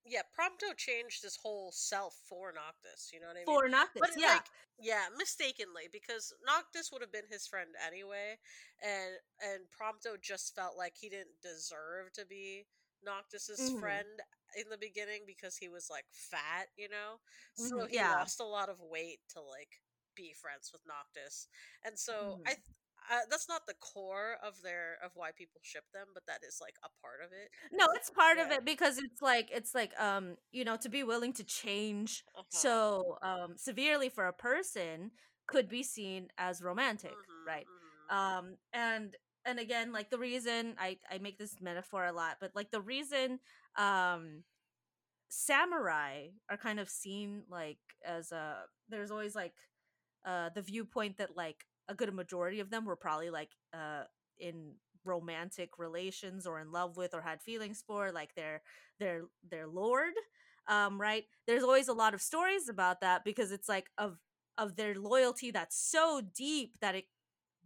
yeah, Prompto changed his whole self for Noctis. You know what I mean? for Noctis But yeah like, yeah, mistakenly because Noctis would have been his friend anyway, and and Prompto just felt like he didn't deserve to be Noctis's Mhm. friend in the beginning because he was like fat, you know. So Mhm, he yeah. lost a lot of weight to like be friends with Noctis, and so Mhm. I. th- Uh, that's not the core of their of why people ship them, but that is like a part of it. no it's part of it because it's like it's like um you know to be willing to change Uh-huh. so um severely for a person could be seen as romantic Mhm, right mhm. um and and again like the reason i i make this metaphor a lot but like the reason um samurai are kind of seen like as a there's always like uh the viewpoint that like a good majority of them were probably like uh in romantic relations or in love with or had feelings for like their their their lord um right? There's always a lot of stories about that because it's like of of their loyalty that's so deep that it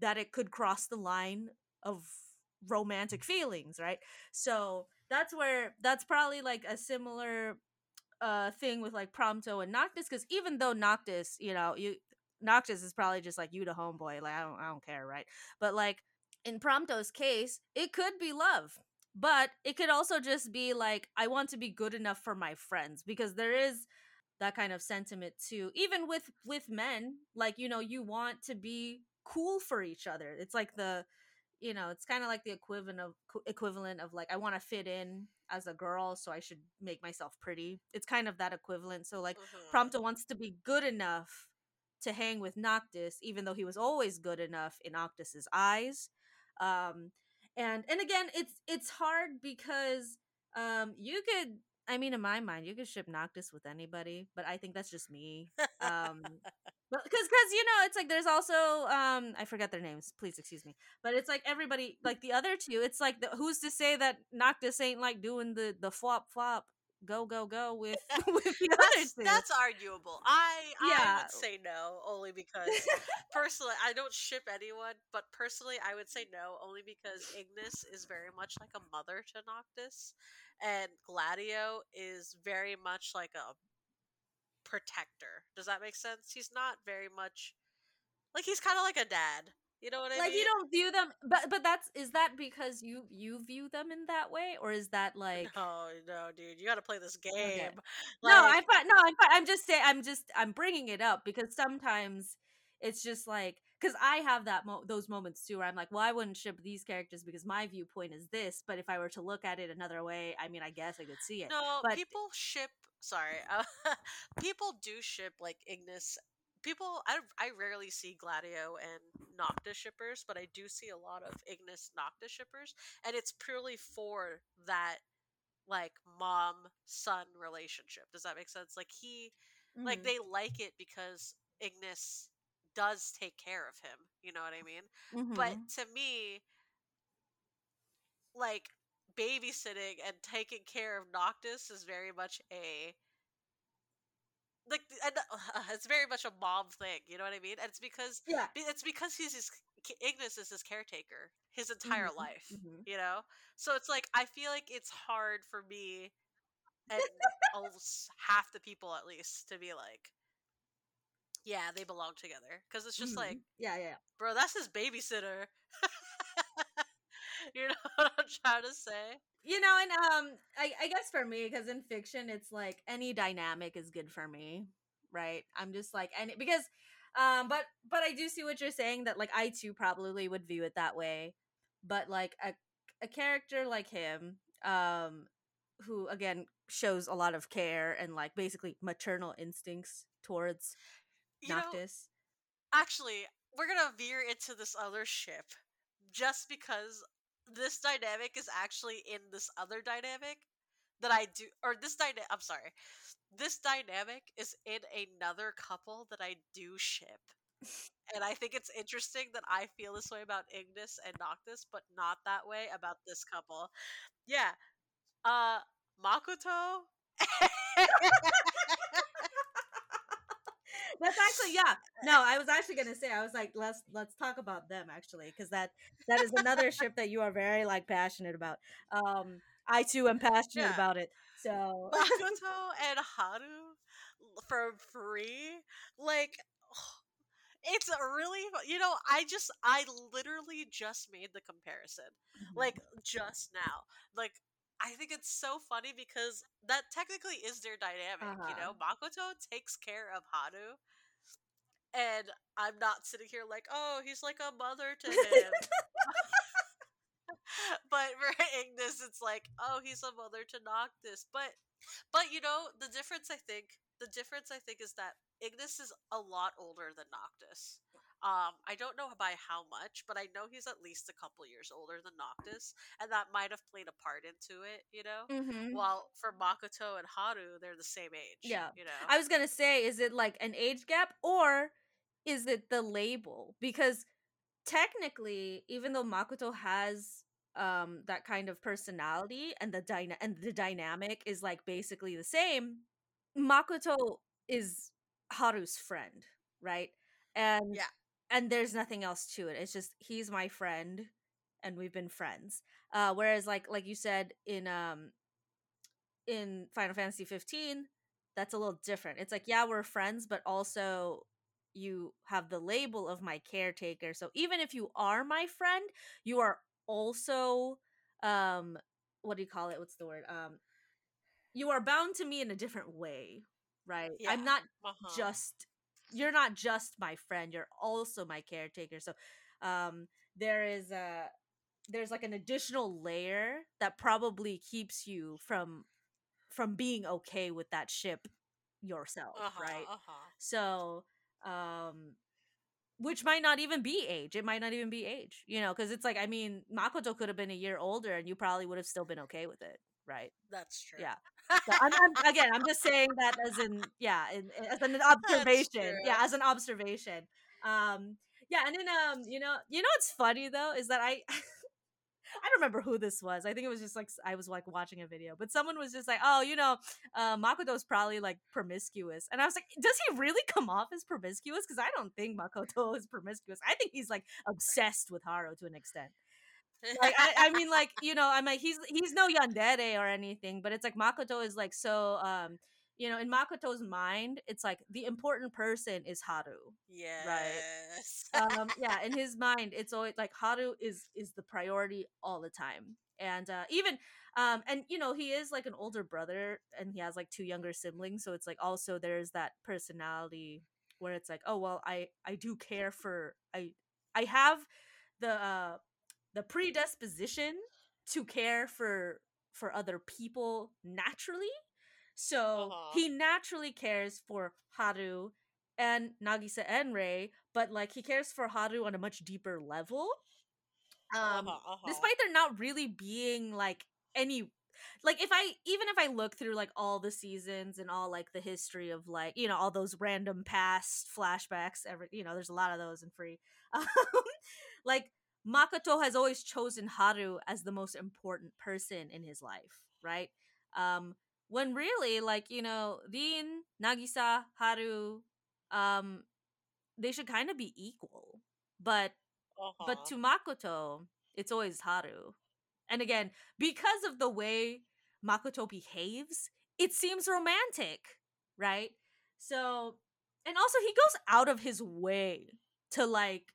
that it could cross the line of romantic feelings right? So that's where that's probably like a similar uh thing with like prompto and noctis because even though noctis you know you Noctis is probably just like you to homeboy. Like I don't I don't care, right? But like in Prompto's case, it could be love. But it could also just be like I want to be good enough for my friends because there is that kind of sentiment too. Even with with men, like you know, you want to be cool for each other. It's like the you know, it's kind of like the equivalent of equivalent of like I want to fit in as a girl, so I should make myself pretty. It's kind of that equivalent. So like Mm-hmm. Prompto wants to be good enough to hang with Noctis, even though he was always good enough in Noctis's eyes. Um, and and again, it's it's hard because um, you could. I mean, in my mind, you could ship Noctis with anybody, but I think that's just me. Um, but because because you know, it's like there's also um, I forget their names. Please excuse me, but it's like everybody like the other two. It's like the, who's to say that Noctis ain't like doing the the flop flop go go go with with the other That's, two. that's arguable. I I would say no only because personally I don't ship anyone, but personally I would say no only because Ignis is very much like a mother to Noctis, and Gladio is very much like a protector. Does that make sense? He's not very much like he's kind of like a dad. You know what I like mean? Like you don't view them but but that's is that because you you view them in that way or is that like No, no, dude, you got to play this game. Okay. Like, no i'm fine no i'm i'm just saying i'm just i'm bringing it up because sometimes it's just like because i have that mo- those moments too where i'm like well i wouldn't ship these characters because my viewpoint is this but if i were to look at it another way i mean i guess i could see it No, but- people ship. Sorry, uh, people do ship like Ignis. People, I I rarely see Gladio and Noctis shippers, but I do see a lot of Ignis Noctis shippers, and it's purely for that like mom son relationship. Does that make sense? Like he, like Mhm. they like it because Ignis does take care of him. You know what I mean? But Mhm. to me, like babysitting and taking care of Noctis is very much a like and, uh, it's very much a mom thing. You know what I mean? And it's because yeah it's because he's his Ignis is his caretaker his entire Mhm, life. mhm. You know, so it's like I feel like it's hard for me and almost half the people at least to be like, yeah, they belong together because it's just Mhm. like yeah yeah bro, that's his babysitter. you know what I'm trying to say? You know and um i, I guess for me because in fiction it's like any dynamic is good for me right? I'm just like any because um but but i do see what you're saying that like i too probably would view it that way but like a, a character like him um who again shows a lot of care and like basically maternal instincts towards You know, noctis. Actually, we're gonna veer into this other ship just because this dynamic is actually in this other dynamic that I do, or this dynamic. I'm sorry, this dynamic is in another couple that I do ship. And I think it's interesting that I feel this way about Ignis and Noctis, but not that way about this couple. Yeah. Uh Makoto That's actually yeah. No, I was actually gonna say I was like let's let's talk about them actually because that that is another ship that you are very like passionate about. Um, I too am passionate Yeah. about it. So Makoto and Haru for free. Like, it's a really, you know, I just, I literally just made the comparison. Like, just now. Like, I think it's so funny because that technically is their dynamic, you uh-huh. know? Makoto takes care of Haru. And I'm not sitting here like, oh, he's like a mother to him. but for Ignis, it's like, oh, he's a mother to Noctis. But, but you know, the difference I think, the difference I think is that Ignis is a lot older than Noctis. Um, I don't know by how much, but I know he's at least a couple years older than Noctis, and that might have played a part into it. You know, Mhm. while for Makoto and Haru, they're the same age. Yeah. you know. I was gonna say, is it like an age gap or is it the label? Because technically, even though Makoto has um that kind of personality and the dyna- and the dynamic is like basically the same, Makoto is Haru's friend, right? And Yeah. And there's nothing else to it. It's just he's my friend and we've been friends. Uh whereas like like you said in um in Final Fantasy 15, that's a little different. It's like, yeah, we're friends, but also you have the label of my caretaker. So even if you are my friend, you are also um what do you call it? What's the word? Um you are bound to me in a different way, right? Yeah. I'm not Uh-huh. just you're not just my friend, you're also my caretaker. So um there is a there's like an additional layer that probably keeps you from from being okay with that ship yourself, uh-huh. right? Uh-huh. So, um, which might not even be age. It might not even be age, you know, because it's like, I mean, Makoto could have been a year older and you probably would have still been okay with it, right? That's true. Yeah. So I'm, I'm, again, I'm just saying that as in, yeah, in, as an observation. Yeah, as an observation. Um, yeah, and then, um, you know, you know what's funny though is that I. I don't remember who this was. I think it was just like I was like watching a video, but someone was just like, "Oh, you know, uh, Makoto's probably like promiscuous," and I was like, "Does he really come off as promiscuous? Because I don't think Makoto is promiscuous. I think he's like obsessed with Haru to an extent. Like, I, I mean, like you know, I'm like he's he's no yandere or anything, but it's like Makoto is like so. um you know, in Makoto's mind, it's like the important person is Haru yes. um yeah in his mind it's always like haru is is the priority all the time and uh even um and you know he is like an older brother and he has like two younger siblings so it's like also there's that personality where it's like oh well i i do care for i i have the uh the predisposition to care for for other people naturally so Uh-huh. he naturally cares for haru and Nagisa and Rei, but like he cares for Haru on a much deeper level. Um, uh-huh, uh-huh. despite there not really being like any like if I even if I look through like all the seasons and all like the history of like you know all those random past flashbacks, every you know there's a lot of those in free. Um, like Makoto has always chosen Haru as the most important person in his life, right? Um, when really like you know Rin, Nagisa, Haru, um, they should kind of be equal, but uh-huh. but to Makoto, it's always Haru. And again, because of the way Makoto behaves, it seems romantic, right? So, and also he goes out of his way to like,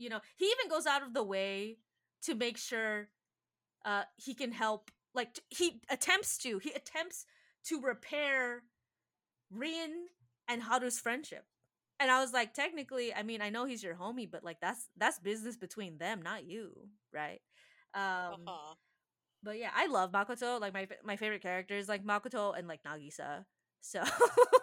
you know, he even goes out of the way to make sure uh he can help like t- he attempts to he attempts to repair Rin and Haru's friendship. And I was like, technically, I mean, I know he's your homie, but like that's that's business between them, not you, right? Um uh-huh. but yeah, I love Makoto. Like my my favorite characters like Makoto and like Nagisa. So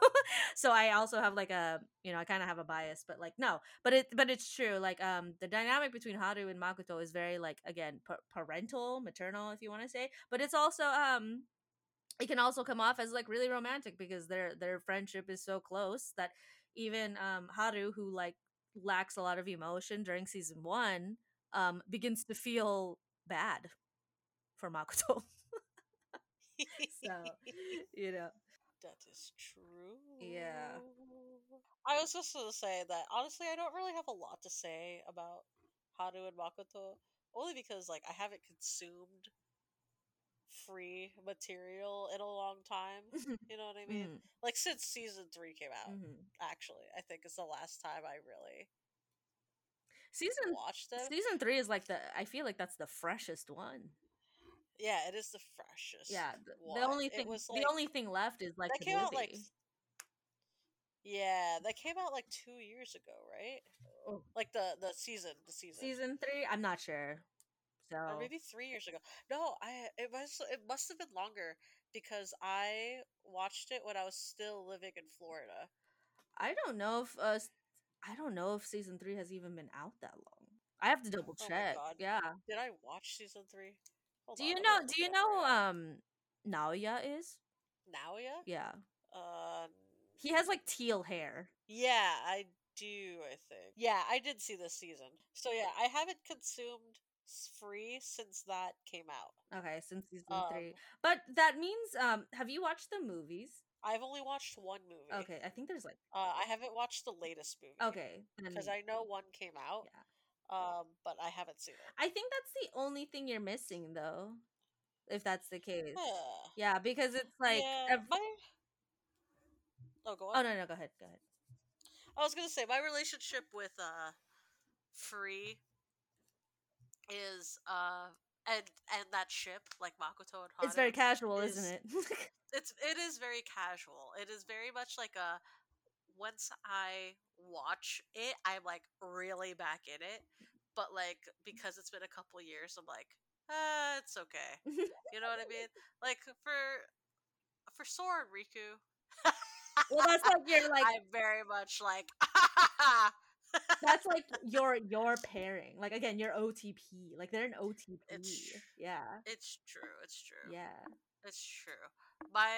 so I also have like a you know I kind of have a bias, but like no, but it but it's true. Like um the dynamic between Haru and Makoto is very like again pa- parental, maternal, if you want to say. But it's also um it can also come off as like really romantic because their their friendship is so close that even um Haru who like lacks a lot of emotion during season 1 um begins to feel bad for Makoto. so, you know. That is true. Yeah. I was just gonna say that honestly, I don't really have a lot to say about Haru and Makoto, only because like I haven't consumed free material in a long time. You know what I mean? Mhm, Like since season three came out. mhm. Actually, I think is the last time I really Season watched them. season 3 is like the I feel like that's the freshest one. Yeah, it is the freshest. Yeah, the, the only thing was, the like- only thing left is like that the came out like movie. yeah, that came out like two years ago, right? Oh. Like the the season, the season, season 3, I'm not sure. So or maybe three years ago. No, I it was it must have been longer because I watched it when I was still living in Florida. I don't know if uh I don't know if season 3 has even been out that long. I have to double Oh check. God. yeah. Did I watch season three? Hold Do on, you know do you look it up know um Naoya is? Naoya? Yeah. Uh, He has like teal hair. yeah, I do. I think. Yeah, I did see this season. So yeah, I haven't consumed free since that came out. Okay, since season Um, 3. But that means um have you watched the movies? I've only watched one movie. Okay, I think there's like Uh, I haven't watched the latest movie. okay, Because I know one came out. Yeah. Um, but I haven't seen it. I think that's the only thing you're missing though. If that's the case. Huh. Yeah, because it's like yeah, ev- my... Oh, go on. Oh no, no, go ahead. Go ahead. I was gonna say my relationship with uh Free is uh and and that ship like Makoto and Hana. It's very casual, is- isn't it? it's it is very casual. It is very much like a once I watch it, I'm like really back in it. But like because it's been a couple years, I'm like, uh, it's okay. You know what I mean? Like for for Sora and Riku. well, that's like you're like I'm very much like that's like your your pairing. Like again, your OTP. Like they're an OTP. It's tr- yeah. it's true, it's true. Yeah. It's true. My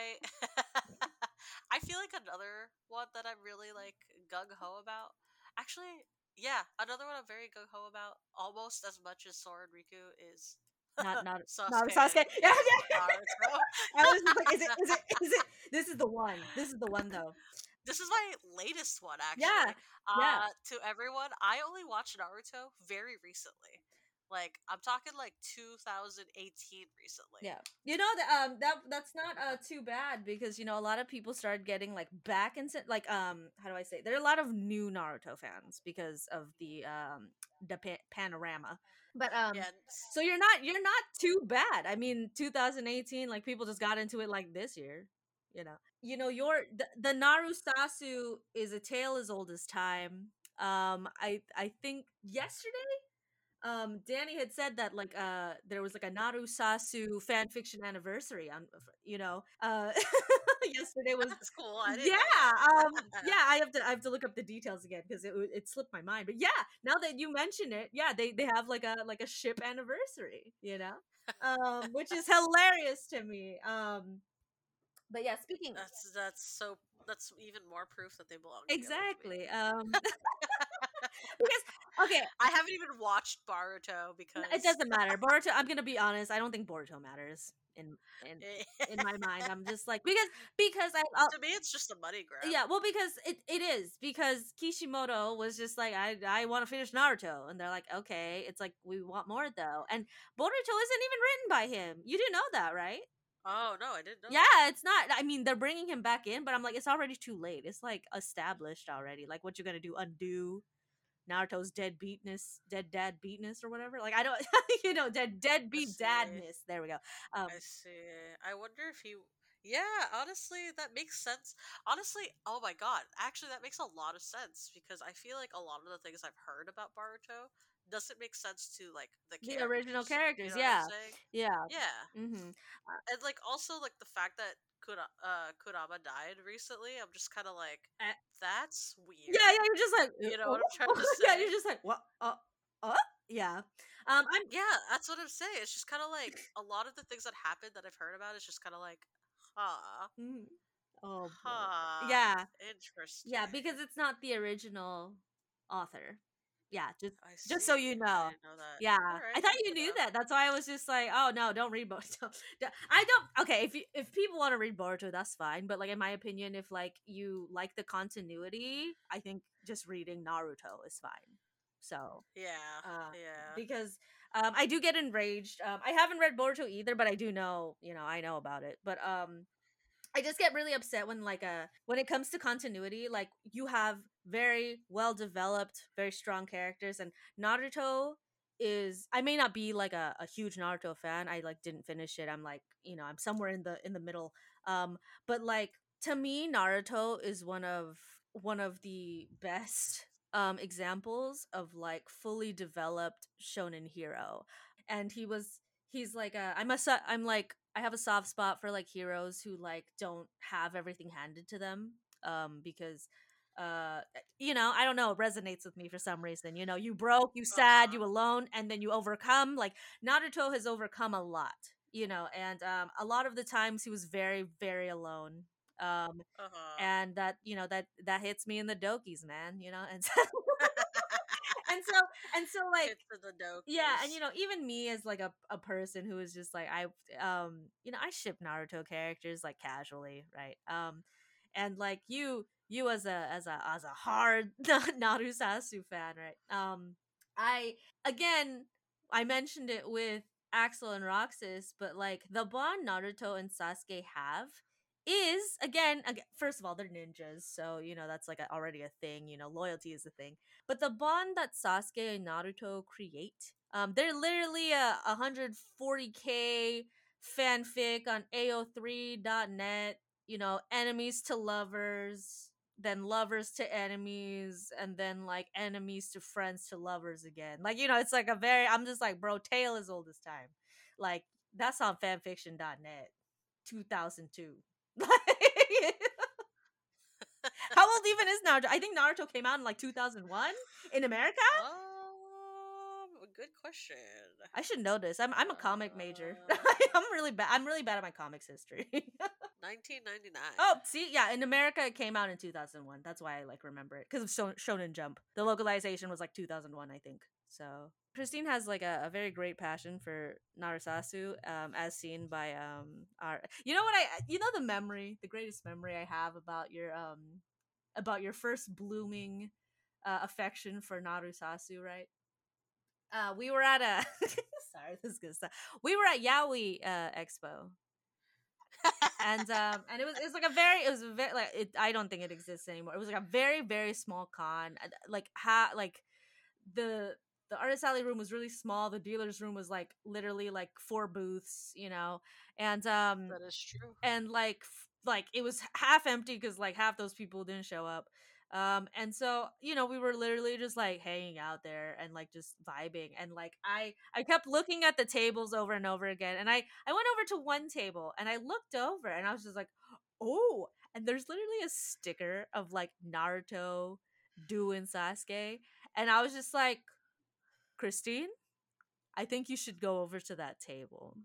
I feel like another one that I'm really like gung ho about. Actually, yeah, another one I'm very gung ho about, almost as much as Sora and Riku is Not not Sasuke. not Sasuke. Yeah, yeah. Naruto. I was like, is it is it is it this is the one. This is the one though. This is my latest one, actually. Yeah, Uh, yeah. To everyone, I only watched Naruto very recently. Like I'm talking like 2018 recently. Yeah. You know that um that that's not uh too bad because you know a lot of people started getting like back into like um how do I say there are a lot of new Naruto fans because of the um the pa- panorama. But um Yeah. so you're not you're not too bad. I mean 2018 like people just got into it like this year, you know. You know your the, the Naru Sasu is a tale as old as time. Um I I think yesterday um Danny had said that like uh there was like a Naru Sasu fan fiction anniversary on you know uh yesterday was That's cool. I didn't know yeah um yeah i have to i have to look up the details again because it, it slipped my mind but yeah now that you mention it yeah they they have like a like a ship anniversary you know um which is hilarious to me um but yeah speaking That's that's so that's even more proof that they belong. together exactly um because okay I haven't even watched Boruto because it doesn't matter boruto i'm gonna be honest i don't think boruto matters in in eh. in my mind i'm just like because because i I'll, to me, it's just a money grab. Yeah, well, because it, it is because Kishimoto was just like, I I want to finish Naruto, and they're like, okay, it's like we want more though, and Boruto isn't even written by him. You do know that, right? Oh no, I didn't know. Yeah, it's not. I mean, they're bringing him back in, but I'm like, it's already too late. It's like established already. Like, what you gonna do? Undo Naruto's dead beatness, dead dad beatness, or whatever. Like, I don't, you know, dead dead beat dadness. There we go. Um, I see. I wonder if he. Yeah, honestly, that makes sense. Honestly, oh my god, actually, that makes a lot of sense because I feel like a lot of the things I've heard about Boruto doesn't make sense to like the The original characters, you know yeah. yeah. yeah, Mm-hmm. and like also like the fact that Kura- uh, Kurama died recently, I'm just kind of like, Uh, that's weird. Yeah, yeah, you're just like, You know what I'm trying to yeah, say? you're just like, what? Uh, uh, yeah. Um, I'm Yeah, that's what I'm saying. It's just kind of like a lot of the things that happened that I've heard about is just kind of like, huh, mm, oh, huh. yeah, Interesting. yeah, because it's not the original author. Yeah, just I just so you know. know yeah. Alright, I thought you knew that. That's why I was just like, oh no, don't read Boruto. I don't. Okay, if you, if people want to read Boruto, that's fine. But like in my opinion, if like you like the continuity, I think just reading Naruto is fine. So Yeah. Uh, yeah. because um, I do get enraged. Um, I haven't read Boruto either, but I do know, you know, I know about it. But um, I just get really upset when like uh when it comes to continuity, like you have very well developed, very strong characters, and Naruto is I may not be like a, a huge Naruto fan. I like didn't finish it. I'm like, you know, I'm somewhere in the in the middle. Um, but like to me, Naruto is one of one of the best um examples of like fully developed shonen hero and he was he's like a i'm a i'm like i have a soft spot for like heroes who like don't have everything handed to them um because uh you know i don't know it resonates with me for some reason you know you broke you sad Uh-huh. you alone and then you overcome like naruto has overcome a lot you know and um a lot of the times he was very very alone um Uh-huh. and that you know that that hits me in the dokies man you know and so and so and so like Hit the dokies. yeah and you know even me as like a, a person who is just like i um you know i ship naruto characters like casually right um and like you you as a as a as a hard narusasu fan right um i again i mentioned it with axel and roxas but like the bond naruto and sasuke have is again, again first of all they're ninjas so you know that's like a, already a thing you know loyalty is a thing. But the bond that sasuke and naruto create um they're literally a 140k fanfic on ao3.net you know enemies to lovers then lovers to enemies and then like enemies to friends to lovers again. Like you know it's like a very i'm just like bro tale as old as time. Like that's on fanfiction.net 2002 How old even is Naruto? I think Naruto came out in like 2001 in America. Um, good question. I should know this. I'm I'm a comic major. Uh, I'm really bad. I'm really bad at my comics history. 1999. oh, see, yeah, in America it came out in 2001. That's why I like remember it because of Shonen Jump. The localization was like 2001, I think. So Kristine has like a, a very great passion for Narusasu, um, as seen by um our. You know what I? You know the memory, the greatest memory I have about your um about your first blooming uh, affection for Narusasu, right? Uh, we were at a sorry, this is good stuff. We were at Yaoi uh, Expo, and um, and it was it was like a very it was very like it. I don't think it exists anymore. It was like a very very small con, like ha like the the artist alley room was really small. The dealer's room was like literally like four booths, you know, and um, that is true. and like like it was half empty because like half those people didn't show up um and so you know we were literally just like hanging out there and like just vibing and like i i kept looking at the tables over and over again and i i went over to one table and i looked over and i was just like oh and there's literally a sticker of like naruto doing sasuke and i was just like kristine i think you should go over to that table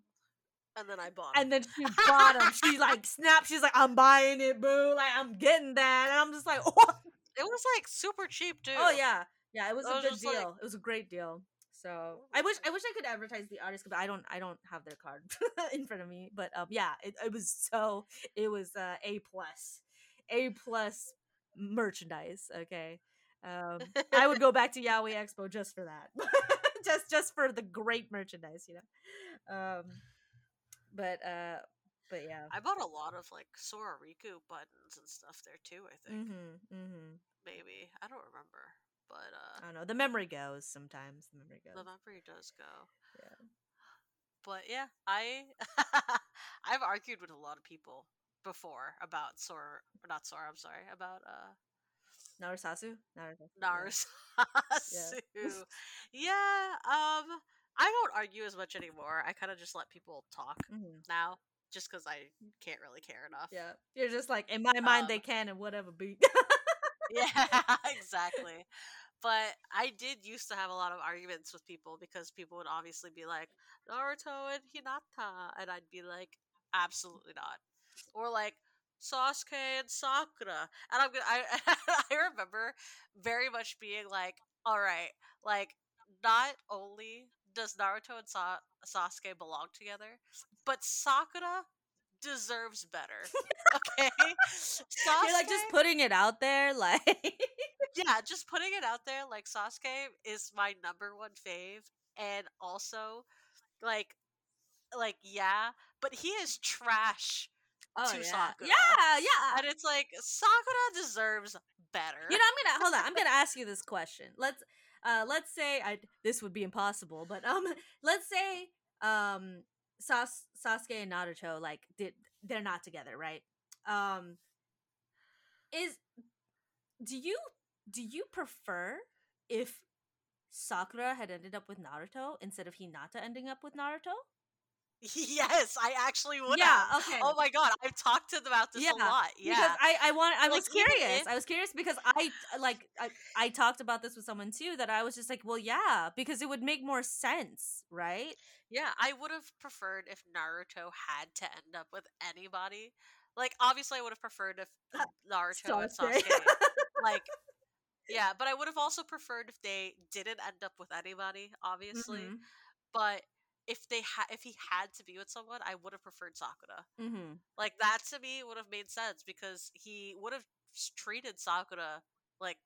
And then I bought. and then she bought them. She like snapped. She's like, "I'm buying it, boo! Like I'm getting that." And I'm just like, "What?" it was like super cheap too. Oh yeah, yeah. It was I a was good deal. like- it was a great deal. So Oh I wish I wish I could advertise the artist, but I don't I don't have their card in front of me. But um, yeah, it, it was so it was uh, a plus, a plus merchandise. Okay, um, I would go back to Yaoi Expo just for that, just just for the great merchandise, you know. Um, but uh, but yeah. I bought a lot of like Sora Riku buttons and stuff there too. I think Mm-hmm. Mm-hmm. maybe I don't remember, but uh, I don't know. The memory goes sometimes. The memory goes. the memory does go. Yeah. But yeah, I I've argued with a lot of people before about Sora, not Sora. I'm sorry about uh Narusasu? Narusasu. Narusasu. Yeah. Um, I don't argue as much anymore. I kind of just let people talk hmm now, just because I can't really care enough. Yeah. You're just like, in my mind, Um, they can and whatever be. Yeah, exactly. But I did used to have a lot of arguments with people because people would obviously be like Naruto and Hinata, and I'd be like, absolutely not. Or like Sasuke and Sakura, and I'm gonna. I I remember very much being like, all right, like not only does Naruto and Sa- Sasuke belong together, but Sakura deserves better. Okay, You're like just putting it out there, like. yeah, just putting it out there, like Sasuke is my number one fave, and also, like, like yeah, but he is trash, oh, to yeah. Sakura. Yeah, yeah. and it's like Sakura deserves better. You know, I'm gonna hold on. I'm gonna ask you this question. Let's uh let's say I this would be impossible, but um let's say um Sas- Sasuke and Naruto like did they're not together, right? Um is do you do you prefer if Sakura had ended up with Naruto instead of Hinata ending up with Naruto? Yes, I actually would Yeah, have. okay. Oh my god, I've talked to about this Yeah, a lot. Yeah, Because I, I want I Like, was curious. if- I was curious because I like I, I talked about this with someone too that I was just like, well, yeah, because it would make more sense, right? Yeah, I would have preferred if Naruto had to end up with anybody. Like, obviously, I would have preferred if Naruto and Sasuke. Like, yeah, but I would have also preferred if they didn't end up with anybody, obviously. Mhm, But if they had, if he had to be with someone, I would have preferred Sakura. mhm. Like that to me would have made sense because he would have treated Sakura like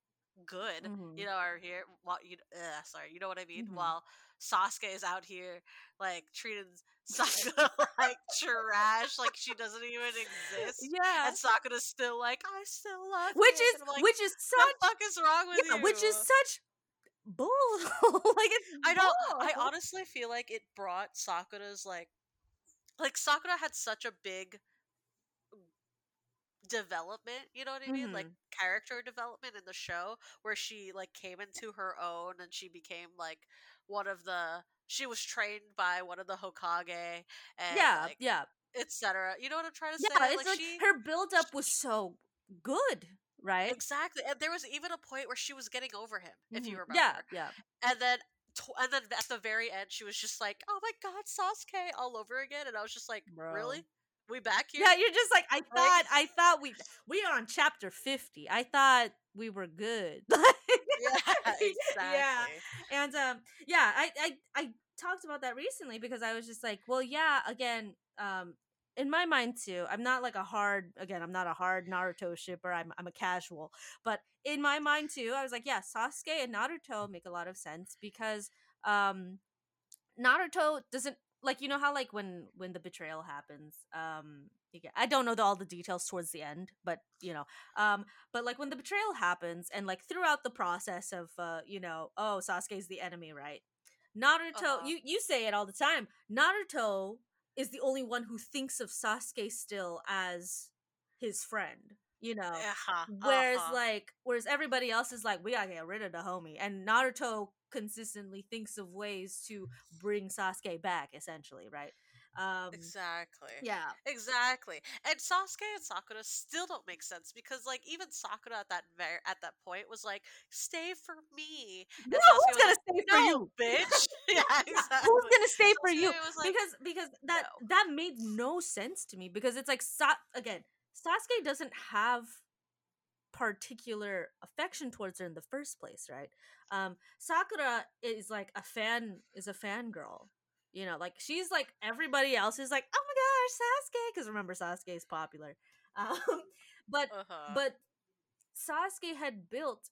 good, Mhm. you know, are here. While you, uh, sorry, you know what I mean. Mhm. While Sasuke is out here like treating Sakura like trash, like she doesn't even exist, Yeah. and Sakura's still like, I still love Which you," is like, which is what such the fuck is wrong with yeah, you? which is such bull. like it's I. I bull. honestly feel like it brought Sakura's like, like Sakura had such a big development. You know what I mean? Like Mhm. character development in the show, where she like came into her own and she became like one of the. She was trained by one of the Hokage and Yeah, like yeah. etc. You know what I'm trying to Yeah, say? it's like, she her build up was so good, right? exactly, and there was even a point where she was getting over him, if you Mhm. remember. Yeah, yeah. and then and then at the very end she was just like oh my god sasuke all over again and i was just like Bro. really we back here Yeah, you're just like I thought. I thought we we are on chapter fifty. I thought we were good. yeah exactly Yeah. and um, yeah, I, I I talked about that recently because I was just like, well, yeah, again, um, in my mind too, I'm not like a hard again, I'm not a hard Naruto shipper. I'm I'm a casual, but in my mind too, I was like, yeah, Sasuke and Naruto make a lot of sense because um, Naruto doesn't like you know how like when when the betrayal happens um you get, i don't know the, all the details towards the end but you know um but like when the betrayal happens and like throughout the process of uh you know oh sasuke's the enemy right naruto Uh-huh. you you say it all the time naruto is the only one who thinks of sasuke still as his friend you know uh-huh, Whereas uh-huh. like whereas everybody else is like, we gotta get rid of the homie. And Naruto consistently thinks of ways to bring Sasuke back, essentially, right? Um exactly Yeah. exactly and sasuke and sakura still don't make sense because like even sakura at that ver- at that point was like stay for me and No, Sasuke who's gonna like, stay for you? bitch yeah exactly Who's gonna stay for you? Sasuke like, because because that that made no sense to me because it's like Sa- again, Sasuke doesn't have particular affection towards her in the first place, right? Um Sakura is like a fan is a fangirl. You know, like she's like everybody else is like, "Oh my gosh, Sasuke," cuz remember Sasuke is popular. Um but uh-huh. but Sasuke had built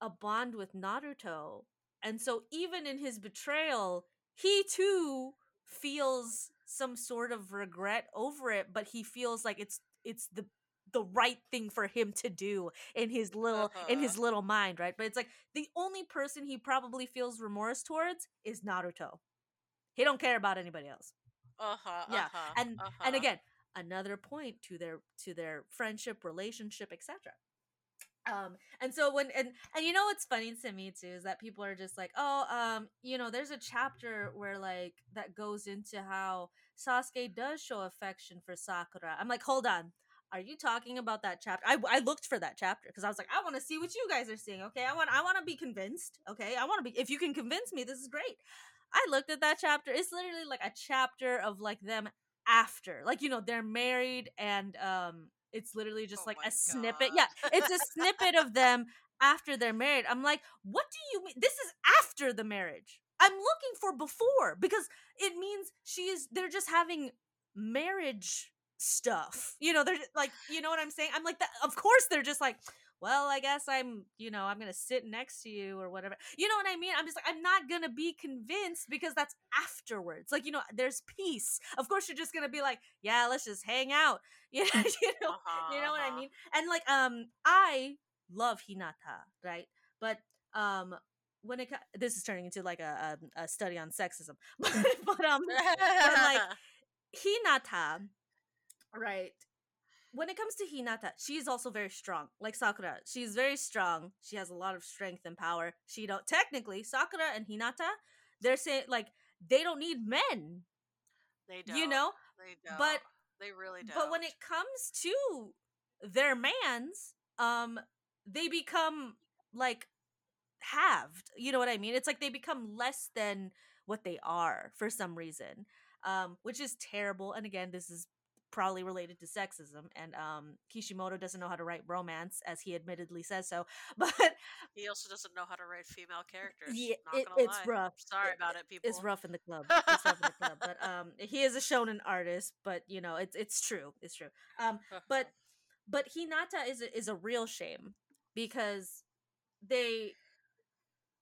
a bond with Naruto. And so even in his betrayal, he too feels some sort of regret over it, but he feels like it's it's the the right thing for him to do in his little in his Uh-huh. little mind, right? But it's like the only person he probably feels remorse towards is Naruto. He don't care about anybody else. Uh-huh yeah uh-huh, and and uh-huh. again another point to their to their friendship relationship etc um and so when and and you know what's funny to me too is that people are just like oh um you know there's a chapter where like that goes into how Sasuke does show affection for Sakura. I'm like hold on. Are you talking about that chapter I, I looked for that chapter because I was like I want to see what you guys are seeing okay? I want I want to be convinced okay? I want to be if you can convince me this is great I looked at that chapter. It's literally like a chapter of like them after. Like, you know, they're married and um it's literally just Oh like a snippet. Yeah, it's a snippet of them after they're married. I'm like, what do you mean? This is after the marriage. I'm looking for before because it means she is they're just having marriage stuff. You know, they're like, you know what I'm saying? I'm like that of course they're just like well, I guess I'm, you know, I'm gonna sit next to you or whatever. You know what I mean? I'm just like, I'm not gonna be convinced because that's afterwards. Like, you know, there's peace. Of course, you're just gonna be like, yeah, let's just hang out. You know, you know, Uh-huh, you know what I uh-huh. mean? And like, um, I love Hinata, right? But um, when it this is turning into like a a, a study on sexism, but but um, like, Hinata, right? When it comes to Hinata, she's also very strong. Like Sakura, she's very strong. She has a lot of strength and power. She don't technically Sakura and Hinata, they're saying like they don't need men, they don't. you know. They don't. but- they really don't. But when it comes to their mans, um, they become like halved. You know what I mean? It's like they become less than what they are for some reason, um, which is terrible. And again, this is probably related to sexism. And um, Kishimoto doesn't know how to write romance, as he admittedly says so. But he also doesn't know how to write female characters. yeah, not it, it's lie. rough. Sorry It- about it, people. It's rough in the club. It's rough in the club. But um, he is a shonen artist. But you know, it's it's true. It's true. Um, but but Hinata is a, is a real shame because they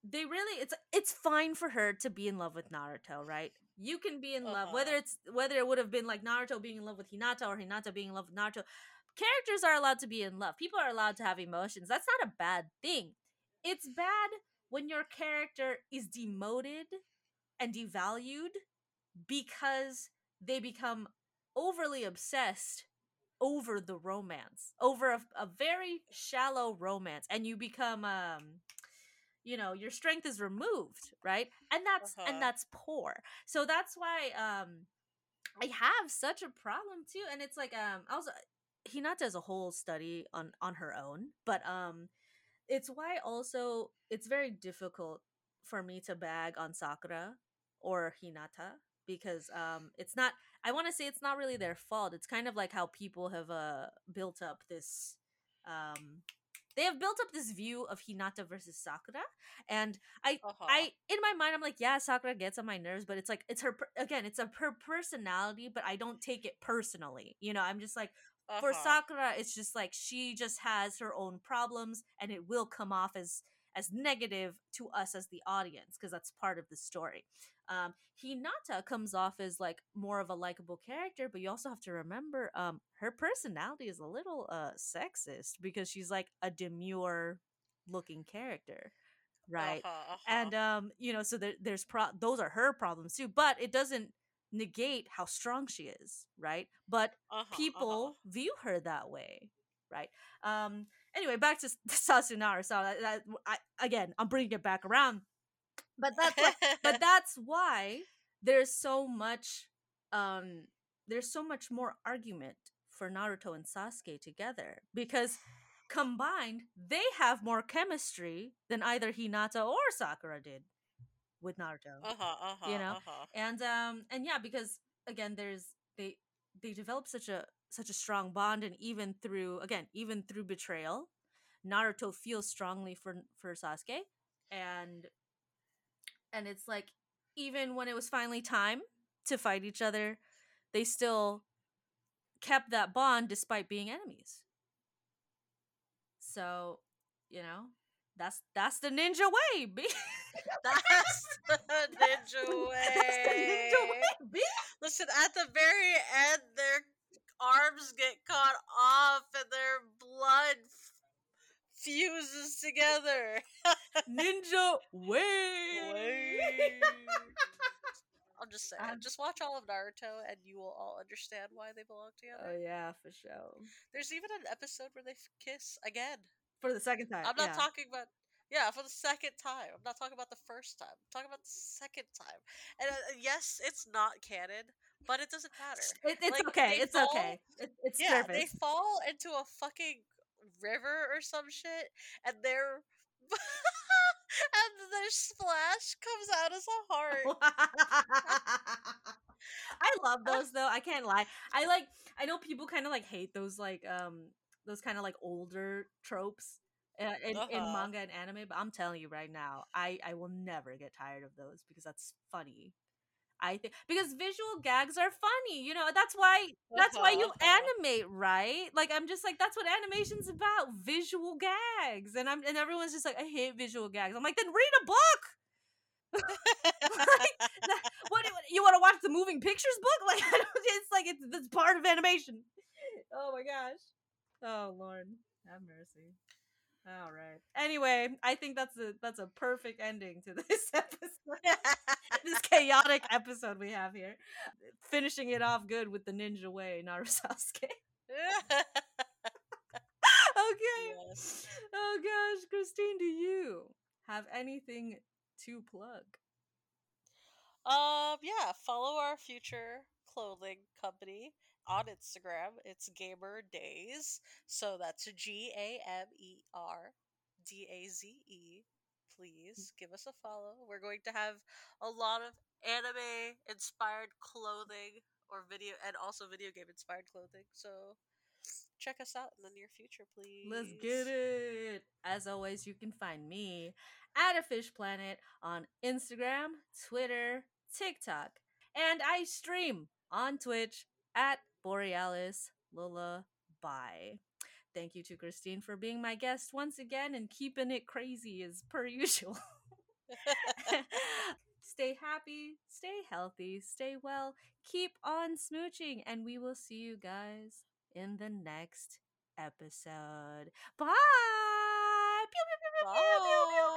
they really it's it's fine for her to be in love with Naruto, right? You can be in love whether Uh-huh. it's whether it would have been like Naruto being in love with Hinata or Hinata being in love with Naruto. Characters are allowed to be in love. People are allowed to have emotions. That's not a bad thing. It's bad when your character is demoted and devalued because they become overly obsessed over the romance, over a, a very shallow romance, and you become um you know your strength is removed right? And that's Uh-huh. and that's poor. So that's why um i have such a problem too and it's like um also hinata does a whole study on on her own but um it's why also it's very difficult for me to bag on sakura or hinata because um it's not i want to say it's not really their fault. It's kind of like how people have uh built up this um they have built up this view of hinata versus sakura and i Uh-huh. I in my mind I'm like, yeah, Sakura gets on my nerves, but it's like it's her again, it's a her personality, but I don't take it personally. You know, I'm just like for Uh-huh. Sakura, it's just like she just has her own problems, and it will come off as as negative to us as the audience because that's part of the story. Um, Hinata comes off as like more of a likable character, but you also have to remember um, her personality is a little uh, sexist because she's like a demure looking character, right? Uh-huh, uh-huh. and um you know so there, there's pro- those are her problems too but it doesn't negate how strong she is right but Uh-huh, people uh-huh. view her that way right um anyway back to Sasunaru so that, that I, again i'm bringing it back around but that's but that's why there's so much um there's so much more argument for Naruto and Sasuke together because combined they have more chemistry than either Hinata or Sakura did with Naruto. uh-huh, uh-huh, you know? uh-huh. And um and yeah, because again there's they they develop such a such a strong bond and even through again, even through betrayal, Naruto feels strongly for for Sasuke and and it's like even when it was finally time to fight each other, they still kept that bond despite being enemies. So, you know, that's that's the ninja way, B. That's the ninja way. That's the ninja way, B. Listen, at the very end, their arms get cut off and their blood fuses together. Ninja way. I'll just say, it. I'm- just watch all of Naruto, and you will all understand why they belong together. oh yeah, for sure. There's even an episode where they f- kiss again. For the second time. I'm not yeah. talking about. Yeah, for the second time. I'm not talking about the first time. I'm talking about the second time. And uh, yes, it's not canon, but it doesn't matter. It, it's like, okay. It's fall- okay. It, it's yeah, they fall into a fucking river or some shit, and their and their splash comes out as a heart. I love those though. I can't lie. I like. I know people kind of like hate those like um those kind of like older tropes uh, in, in Uh-huh. manga and anime. But I'm telling you right now, I I will never get tired of those because that's funny. I think because visual gags are funny. You know that's why that's why you Uh-huh, animate, right? Like I'm just like that's what animation's about, visual gags. And I'm and everyone's just like I hate visual gags. I'm like then read a book. Like, that- what, you want to watch the moving pictures book? Like it's like it's it's part of animation. Oh my gosh. Oh Lord, have mercy. All right. Anyway, I think that's a that's a perfect ending to this episode. this chaotic episode we have here. Finishing it off good with the ninja way, Naruto Sasuke. okay. yes. Oh gosh, Kristine, do you have anything to plug? Um, yeah, follow our future clothing company on Instagram. It's Gamer Days. So that's G A M E R D A Z E. Mm. Please give us a follow. We're going to have a lot of anime inspired clothing or video and also video game inspired clothing. So check us out in the near future, please. Let's get it. As always, you can find me at a fish planet on Instagram, Twitter, TikTok, and I stream on Twitch at Borealis Lullaby. thank you to Kristine for being my guest once again and keeping it crazy as per usual. stay happy, stay healthy, stay well, keep on smooching, and we will see you guys in the next episode. Bye. Pew,